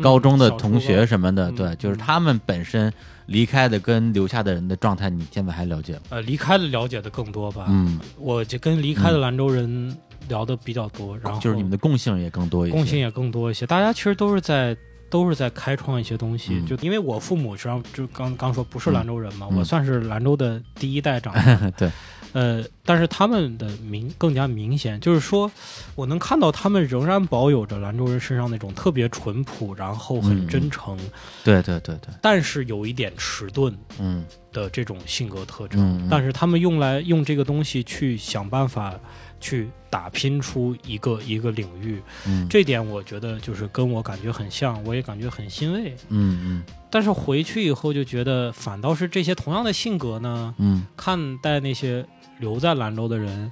高中的同学什么的，嗯对，就是嗯他们本身离开的跟留下的人的状态，你现在还了解吗？呃，离开的了解的更多吧。嗯，我就跟离开的兰州人聊的比较多，然后就是你们的共性也更多一些，共性也更多一些。大家其实都是在都是在开创一些东西。嗯就因为我父母实际上就刚刚说不是兰州人嘛，嗯我算是兰州的第一代长。*laughs* 对，呃，但是他们的明更加明显，就是说我能看到他们仍然保有着兰州人身上那种特别淳朴，然后很嗯。真诚，对对对对，但是有一点迟钝嗯。的这种性格特征。嗯，但是他们用来用这个东西去想办法去打拼出一个一个领域，嗯。这点我觉得就是跟我感觉很像，我也感觉很欣慰。嗯嗯。但是回去以后就觉得，反倒是这些同样的性格呢，嗯。看待那些留在兰州的人，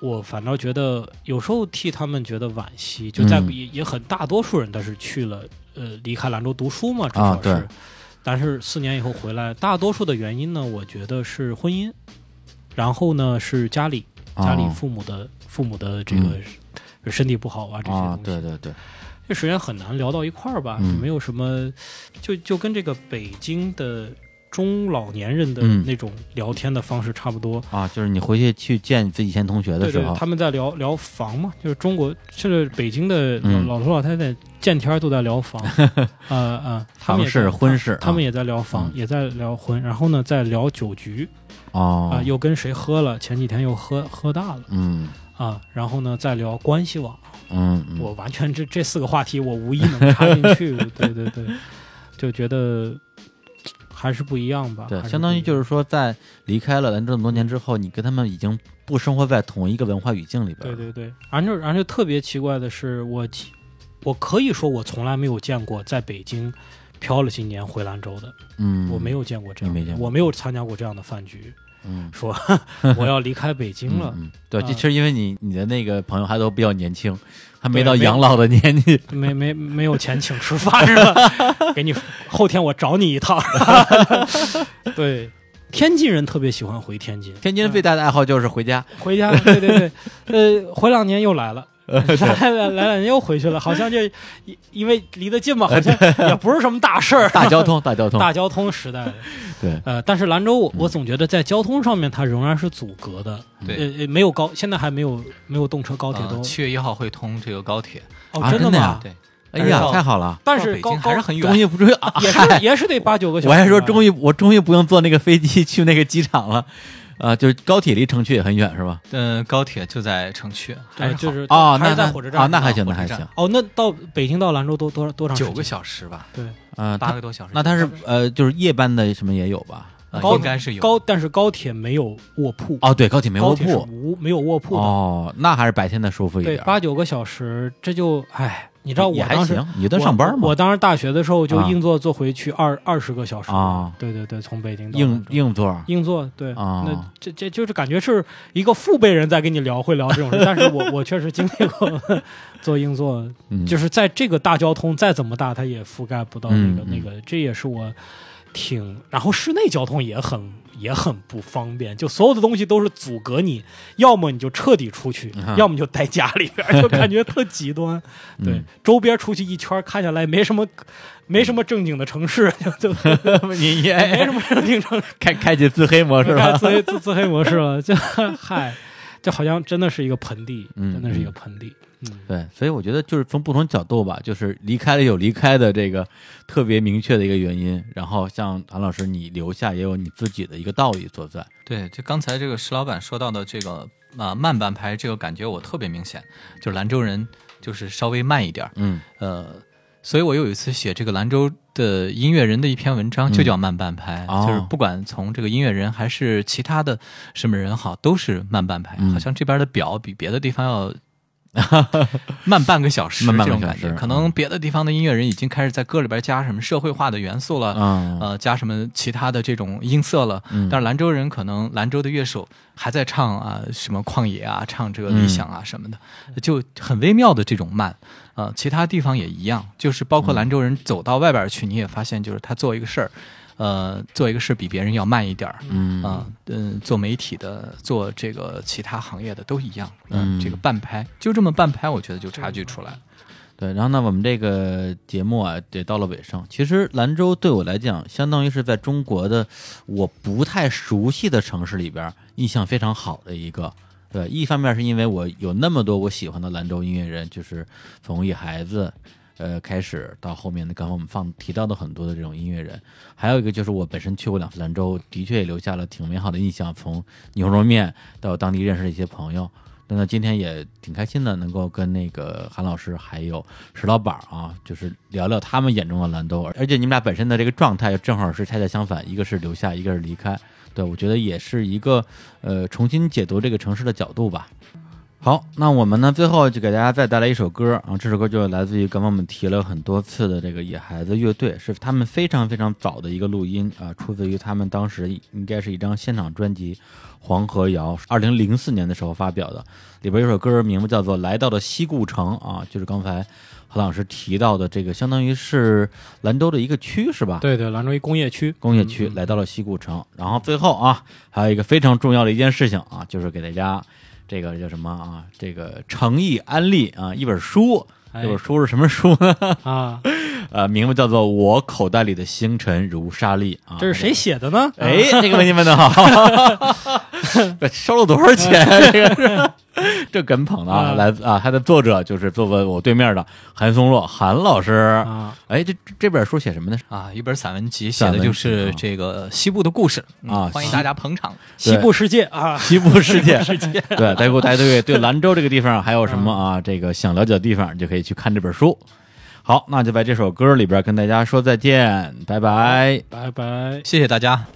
我反倒觉得有时候替他们觉得惋惜。就在、嗯也也很大多数人但是去了呃离开兰州读书嘛，至少是。但是四年以后回来，大多数的原因呢，我觉得是婚姻，然后呢是家里嗯，家里哦父母的、父母的这个身体不好啊这些啊东，西。对对对，这实际上很难聊到一块儿吧，嗯没有什么，就就跟这个北京的中老年人的嗯。那种聊天的方式差不多。啊，就是你回去去见你自己以前同学的对对时候，，他们在聊聊房嘛，就是中国，甚至北京的老、头老太太见天儿都在聊房，*laughs* 啊啊，他们房事也在婚事啊他们也在聊房，嗯。也在聊婚，然后呢，在聊酒局。哦。啊，，又跟谁喝了，前几天又喝喝大了。嗯。啊，然后呢，再聊关系网。嗯嗯，我完全这这四个话题我无一能插进去，*laughs* 对对对，就觉得还是不一样吧。对，相当于就是说，在离开了兰州这么多年之后，你跟他们已经不生活在同一个文化语境里边了。对对对，而且而且特别奇怪的是，我我可以说我从来没有见过在北京漂了几年回兰州的，嗯，我没有见过这样的，你没见过。我没有参加过这样的饭局，嗯。说我要离开北京了，嗯，嗯对，这其实因为你你的那个朋友还都比较年轻，还没到养老的年纪。*laughs* 没没没有钱请吃饭是吧？*laughs* 给你后天我找你一趟。*laughs* 对，天津人特别喜欢回天津，天津最大的爱好就是回家。回家，对对对，呃，回两年又来了。*laughs* 来来来两年又回去了，好像就因因为离得近嘛，好像 *laughs* 也不是什么大事儿。大交通，大交通，*laughs* 大交通时代的，对，呃，但是兰州我我总觉得在交通上面它仍然是阻隔的，对呃，呃没有高，现在还没有没有动车高铁都呃七月一号会通这个高铁，哦，啊真的吗？对，哎呀，到太好了，但是高还是很远终。于不终于啊，也是也是得八九个小时。我还说终于于我终于不用坐那个飞机去那个机场了，啊，就是高铁离城区也很远是吧？嗯，高铁就在城区，还是就是哦，那在火车站啊，那还行，那还行，哦，那到北京到兰州多多多长？九个小时吧，对，呃，八个多小时。那它是呃，就是夜班的什么也有吧？应该是有高，但是高铁没有卧铺，哦，对，高铁没卧铺，无没有卧铺。哦，那还是白天的舒服一对，点，八九个小时，这就唉，你知道我还当时行，你在上班吗我我，当时大学的时候就啊硬座坐回去二二十个小时啊对对对，从北京到硬硬座，硬座，对，啊那这这就是感觉是一个父辈人在跟你聊会聊这种事，但是我我确实经历过 *laughs* 坐硬座，嗯，就是在这个大交通再怎么大，它也覆盖不到那个、嗯。那个，这也是我挺，然后室内交通也很也很不方便，就所有的东西都是阻隔你，要么你就彻底出去，啊要么就待家里边，就感觉特极端。对，嗯周边出去一圈看下来没什么没什么正经的城市，*laughs* 就就 *laughs* 你没什么正经城市。*laughs* 开开启自黑模式开了，自黑自自黑模式了，就嗨，就好像真的是一个盆地，嗯真的是一个盆地。嗯，对，所以我觉得就是从不同角度吧，就是离开了有离开的这个特别明确的一个原因，然后像韩老师你留下也有你自己的一个道理所在。对，就刚才这个石老板说到的这个啊、慢半拍，这个感觉我特别明显，就兰州人就是稍微慢一点儿，嗯。呃，所以我有一次写这个兰州的音乐人的一篇文章，就叫慢半拍，哦就是不管从这个音乐人还是其他的什么人好，都是慢半拍，嗯。好像这边的表比别的地方要。慢半个小时，慢半这个小时种感觉，可能别的地方的音乐人已经开始在歌里边加什么社会化的元素了，嗯呃，加什么其他的这种音色了。嗯但是兰州人可能兰州的乐手还在唱啊什么旷野啊，唱这个理想啊什么的，就很微妙的这种慢。呃，其他地方也一样，就是包括兰州人走到外边去，你也发现就是他做一个事儿，呃，做一个事比别人要慢一点儿。嗯啊，嗯，做媒体的，做这个其他行业的都一样，嗯这个半拍就这么半拍，我觉得就差距出来了。对，然后呢，我们这个节目啊，也到了尾声。其实兰州对我来讲，相当于是在中国的我不太熟悉的城市里边，印象非常好的一个。对，一方面是因为我有那么多我喜欢的兰州音乐人，就是从野孩子，呃，开始到后面的刚刚我们放提到的很多的这种音乐人，还有一个就是我本身去过两次兰州，的确也留下了挺美好的印象。从牛肉面到当地认识的一些朋友，那今天也挺开心的，能够跟那个韩老师还有石老板啊，就是聊聊他们眼中的兰州，而且你们俩本身的这个状态正好是恰恰相反，一个是留下，一个是离开。对，我觉得也是一个呃重新解读这个城市的角度吧。好，那我们呢最后就给大家再带来一首歌啊，这首歌就来自于刚刚我们提了很多次的这个野孩子乐队，是他们非常非常早的一个录音啊，出自于他们当时应该是一张现场专辑《黄河谣》，二零零四年的时候发表的，里边有首歌名字叫做《来到了西固城》啊，就是刚才何老师提到的这个，相当于是兰州的一个区是吧？对对，兰州一工业区，工业区来到了西固城，然后最后啊，还有一个非常重要的一件事情啊，就是给大家这个叫什么啊？这个诚意安利啊，一本书。哎这本书是什么书呢？啊，呃，名字叫做《我口袋里的星辰如沙粒》啊。这是谁写的呢？哎，这个问题问的好，*laughs* 收了多少钱？*laughs* 这个是这梗捧的啊，啊来自啊，它的作者就是坐在我对面的韩松洛韩老师。啊，哎，这这本书写什么呢？啊，一本散文集，写的就是啊这个西部的故事嗯啊欢迎大家捧场。西部世界啊，西部世界，*laughs* 对，大家大家对对兰州这个地方还有什么啊？这个想了解的地方，就可以去看这本书。好，那就在这首歌里边跟大家说再见，拜拜。拜拜。谢谢大家。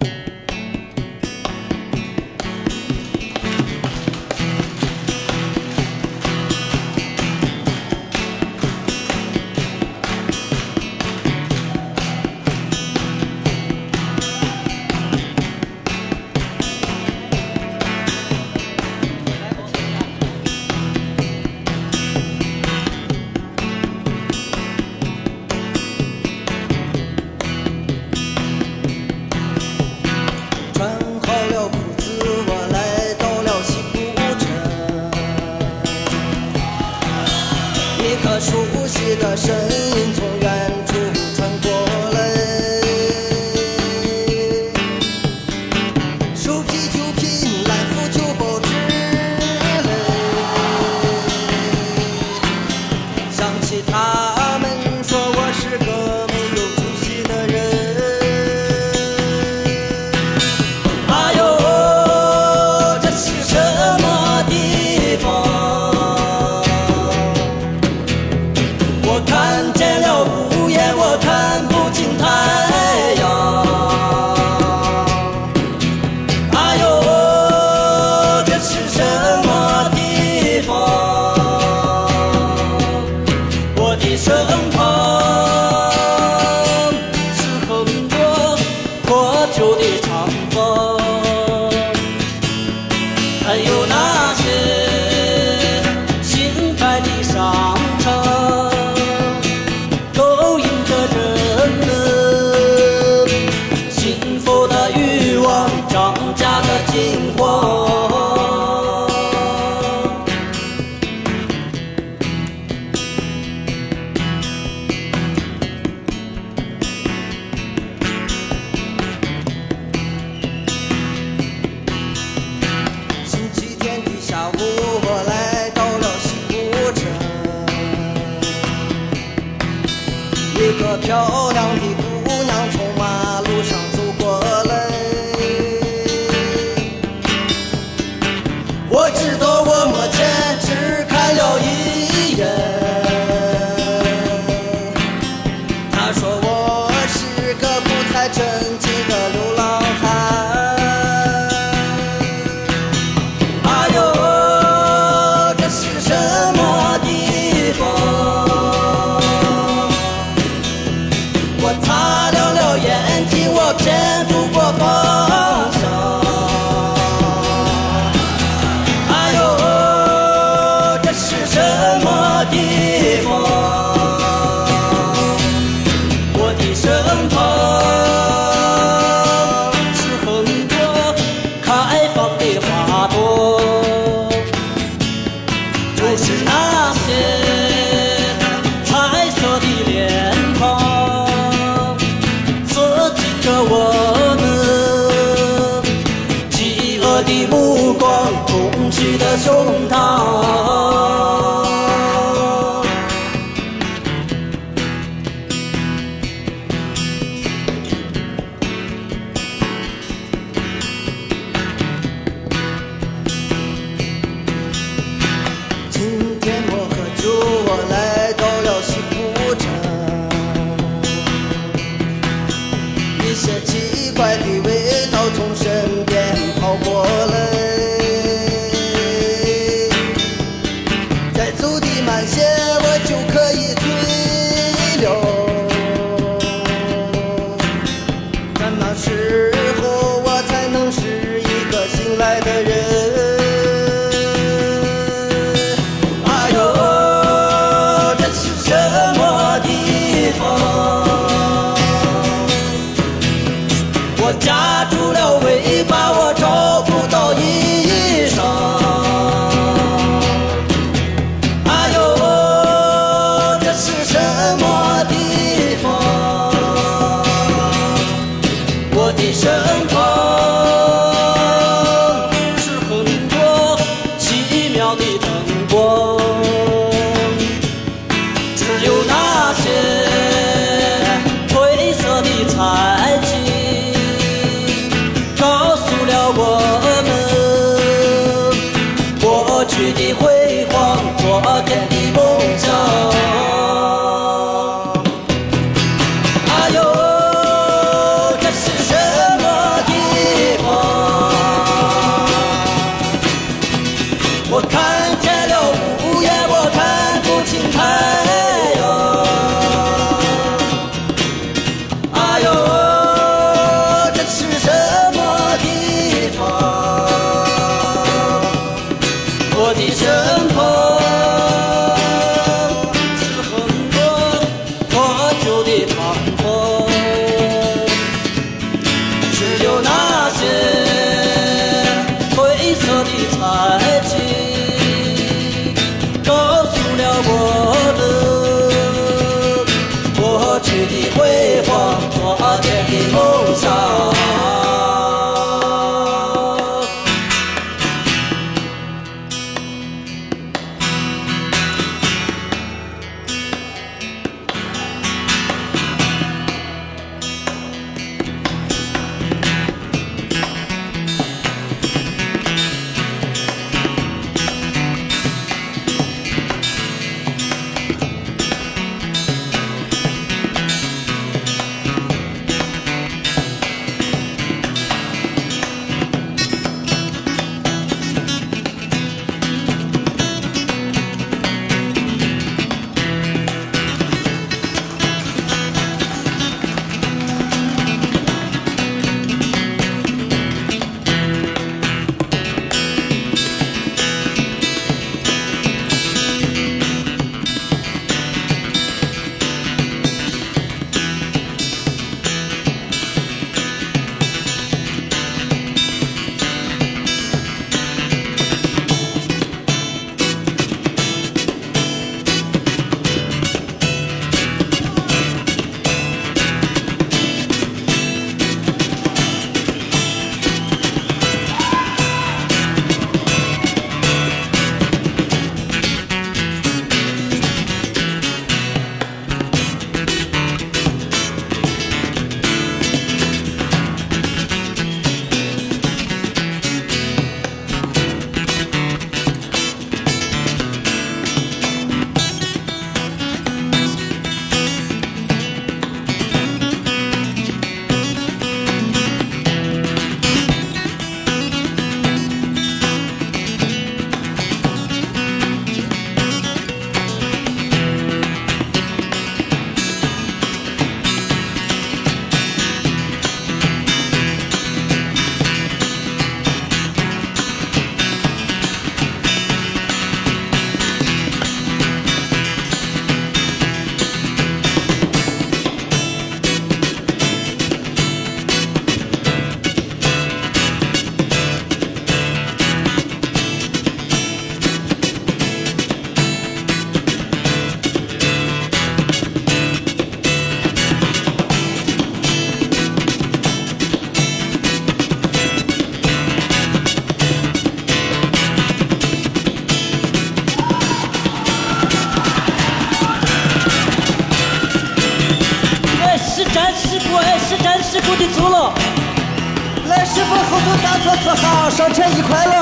上车一快乐。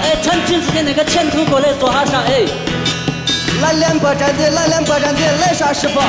哎，穿裙子的那个前头过来坐下上，哎，蓝脸波站的，蓝脸波站的，来啥师傅？